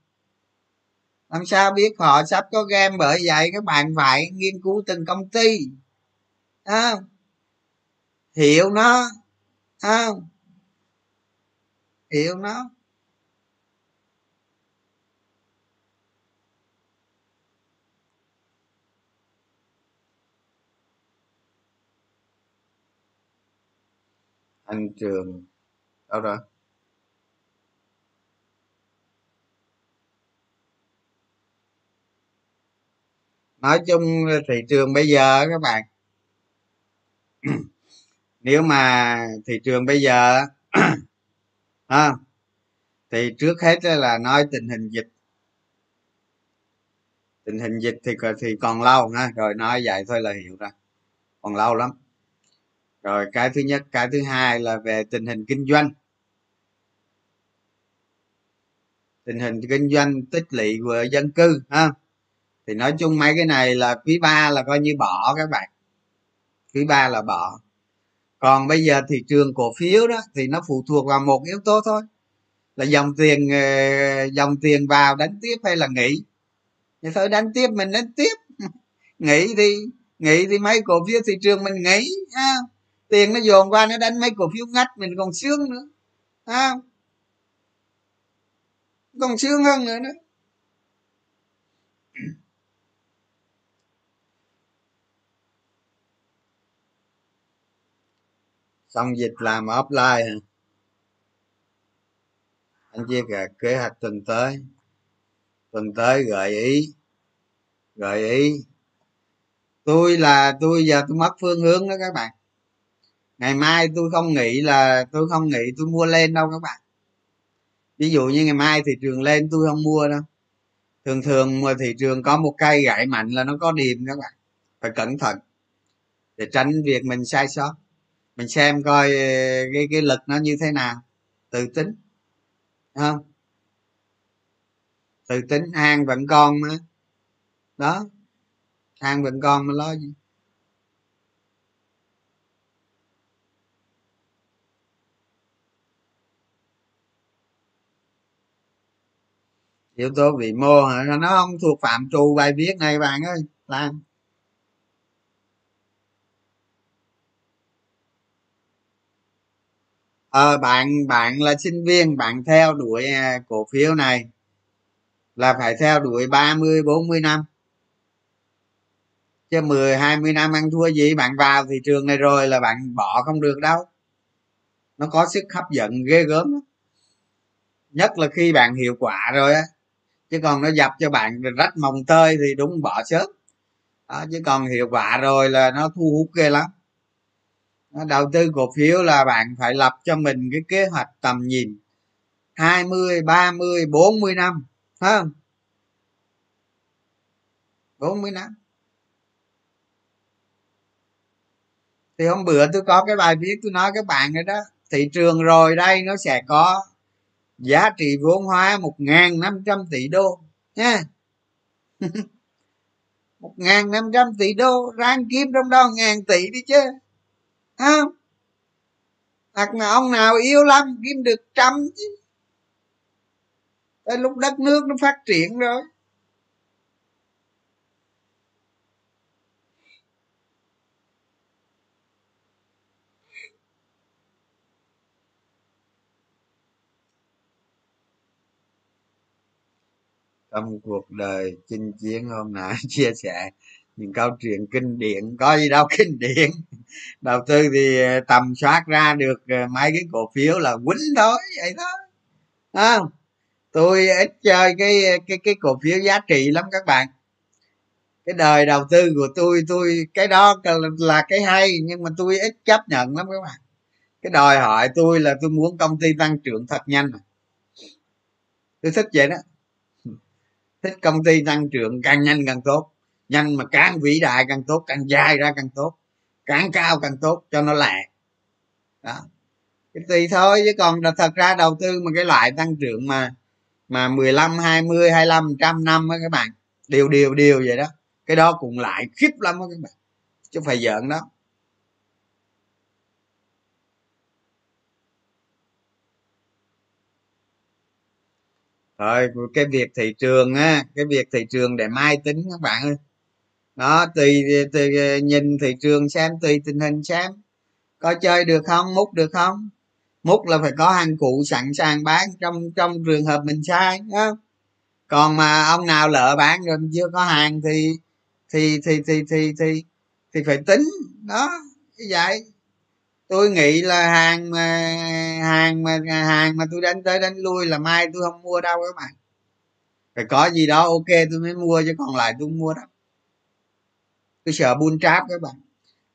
Làm sao biết họ sắp có game? Bởi vậy các bạn phải nghiên cứu từng công ty. Không? Hiểu nó. Không? Hiểu nó. Anh trường đâu rồi? Nói chung thị trường bây giờ các bạn. Nếu mà thị trường bây giờ à, thì trước hết là nói tình hình dịch. Tình hình dịch thì thì còn lâu ha rồi nói vậy thôi là hiểu ra còn lâu lắm rồi, cái thứ nhất, cái thứ hai là về tình hình kinh doanh. Tình hình kinh doanh tích lũy của dân cư, ha? Thì nói chung mấy cái này là quý ba là coi như bỏ các bạn. Quý ba là bỏ. Còn bây giờ thị trường cổ phiếu đó thì nó phụ thuộc vào một yếu tố thôi. Là dòng tiền ờ, dòng tiền vào đánh tiếp hay là nghỉ? Thì thôi, đánh tiếp mình đánh tiếp. Nghỉ thì nghỉ thì mấy cổ phiếu thị trường mình nghỉ, ha? Tiền nó dồn qua, nó đánh mấy cổ phiếu ngắt mình còn sướng nữa. Ha còn sướng hơn nữa nữa xong dịch làm offline hả? Anh chia cả kế hoạch tuần tới. Tuần tới gợi ý. Gợi ý. Tôi là, tôi giờ tôi mất phương hướng đó các bạn ngày mai tôi không nghĩ là, tôi không nghĩ tôi mua lên đâu các bạn. Ví dụ như ngày mai thị trường lên, tôi không mua đâu. Thường thường mà thị trường có một cây gãy mạnh là nó có điểm các bạn. Phải cẩn thận để tránh việc mình sai sót. Mình xem coi ờ, cái cái lực nó như thế nào. Tự tính không? Tự tính an vẫn còn mà. Đó an vẫn còn mà lo gì? Yếu tố vĩ mô hả? Nó không thuộc phạm trù bài viết này bạn ơi. Làm à, ờ, bạn bạn là sinh viên bạn theo đuổi à, cổ phiếu này là phải theo đuổi 30 40 năm. Chứ 10 20 năm ăn thua gì? Bạn vào thị trường này rồi là bạn bỏ không được đâu. Nó có sức hấp dẫn ghê gớm nhất là khi bạn hiệu quả rồi á chứ còn nó dập cho bạn rách mồng tơi thì đúng bỏ sớm. Đó, chứ còn hiệu quả rồi là nó thu hút ghê lắm. Đầu tư cổ phiếu là bạn phải lập cho mình cái kế hoạch tầm nhìn 20, 30, 40 năm phải không? 40 năm. Thì hôm bữa tôi có cái bài viết tôi nói các bạn rồi đó thị trường rồi đây nó sẽ có giá trị vốn hóa một ngàn năm trăm tỷ đô, nha. một ngàn năm trăm tỷ đô ráng kiếm trong đó ngàn tỷ đi chứ không? Hoặc là ông nào yêu lắm, kiếm được trăm chứ. Tới lúc đất nước nó phát triển rồi. Trong cuộc đời chinh chiến hôm nay. Chia sẻ những câu chuyện kinh điển có gì đâu kinh điển. Đầu tư thì ờ, tầm soát ra được ờ, mấy cái cổ phiếu là quýnh thôi vậy đó à, tôi ít chơi cái ờ, cái cái cổ phiếu giá trị lắm các bạn. Cái đời đầu tư của tôi tôi cái đó là cái hay nhưng mà tôi ít chấp nhận lắm các bạn. Cái đòi hỏi tôi là tôi muốn công ty tăng trưởng thật nhanh tôi thích vậy đó thích công ty tăng trưởng càng nhanh càng tốt nhanh mà càng vĩ đại càng tốt, càng dài ra càng tốt, càng cao càng tốt cho nó lẹ. Đó. Tùy thôi, chứ còn thật ra đầu tư mà cái loại tăng trưởng mà mà 15 20 25 trăm năm á các bạn, đều đều đều vậy đó. Cái đó cũng lại khiếp lắm á các bạn, chứ phải giỡn đó. Rồi cái việc thị trường á cái việc thị trường để mai tính các bạn ơi. Đó tùy, tùy nhìn thị trường xem tùy tình hình xem. Có chơi được không múc được không? Múc là phải có hàng cụ sẵn sàng bán trong trong trường hợp mình sai đó. còn mà ông nào lỡ bán rồi chưa có hàng thì thì thì thì thì thì thì phải tính. Đó như vậy tôi nghĩ là hàng mà hàng mà hàng mà tôi đánh tới đánh lui là mai tôi không mua đâu các bạn. Phải có gì đó ok tôi mới mua chứ còn lại tôi không mua đâu. Tôi sợ buôn tráp các bạn.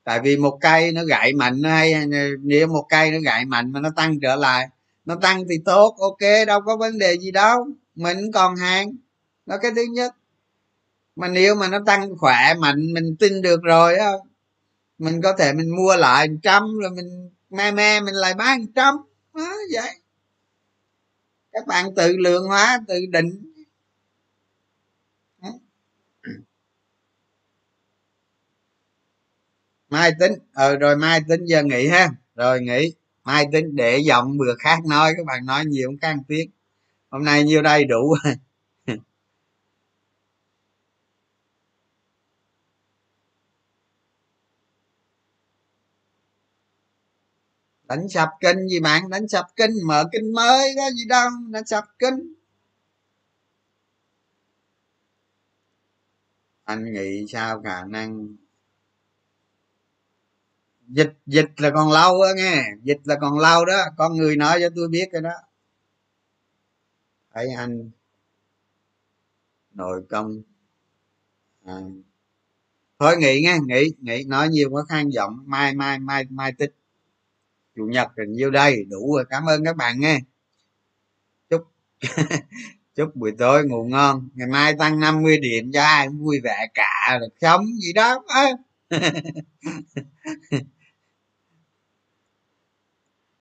Tại vì một cây nó gãy mạnh hay, nếu một cây nó gãy mạnh mà nó tăng trở lại, nó tăng thì tốt, ok, đâu có vấn đề gì đâu. Mình còn hàng. Đó cái thứ nhất. Mà nếu mà nó tăng khỏe mạnh, mình tin được rồi á mình có thể mình mua lại trăm, rồi mình me me, mình lại bán trăm. Đó, vậy. Các bạn tự lượng hóa, tự định. Mai tính. Ờ rồi mai tính giờ nghỉ ha. Rồi nghỉ. Mai tính để giọng bừa khác nói, các bạn nói nhiều cũng căng tiếng. Hôm nay nhiêu đây đủ đánh sập kinh gì bạn? Đánh sập kinh, mở kinh mới có gì đâu đánh sập kinh. Anh nghĩ sao khả năng? Dịch dịch là còn lâu á nghe. Dịch là còn lâu đó. Con người nói cho tôi biết cái đó. Thấy anh nội công. À. thôi nghỉ nghe, nghỉ nghỉ. Nói nhiều quá, khang giọng. Mai mai mai mai tích chủ nhật thì nhiêu đây? Đủ rồi, cảm ơn các bạn nghe chúc chúc buổi tối ngủ ngon. Ngày mai tăng 50 điểm cho ai vui vẻ cả, được sống gì đó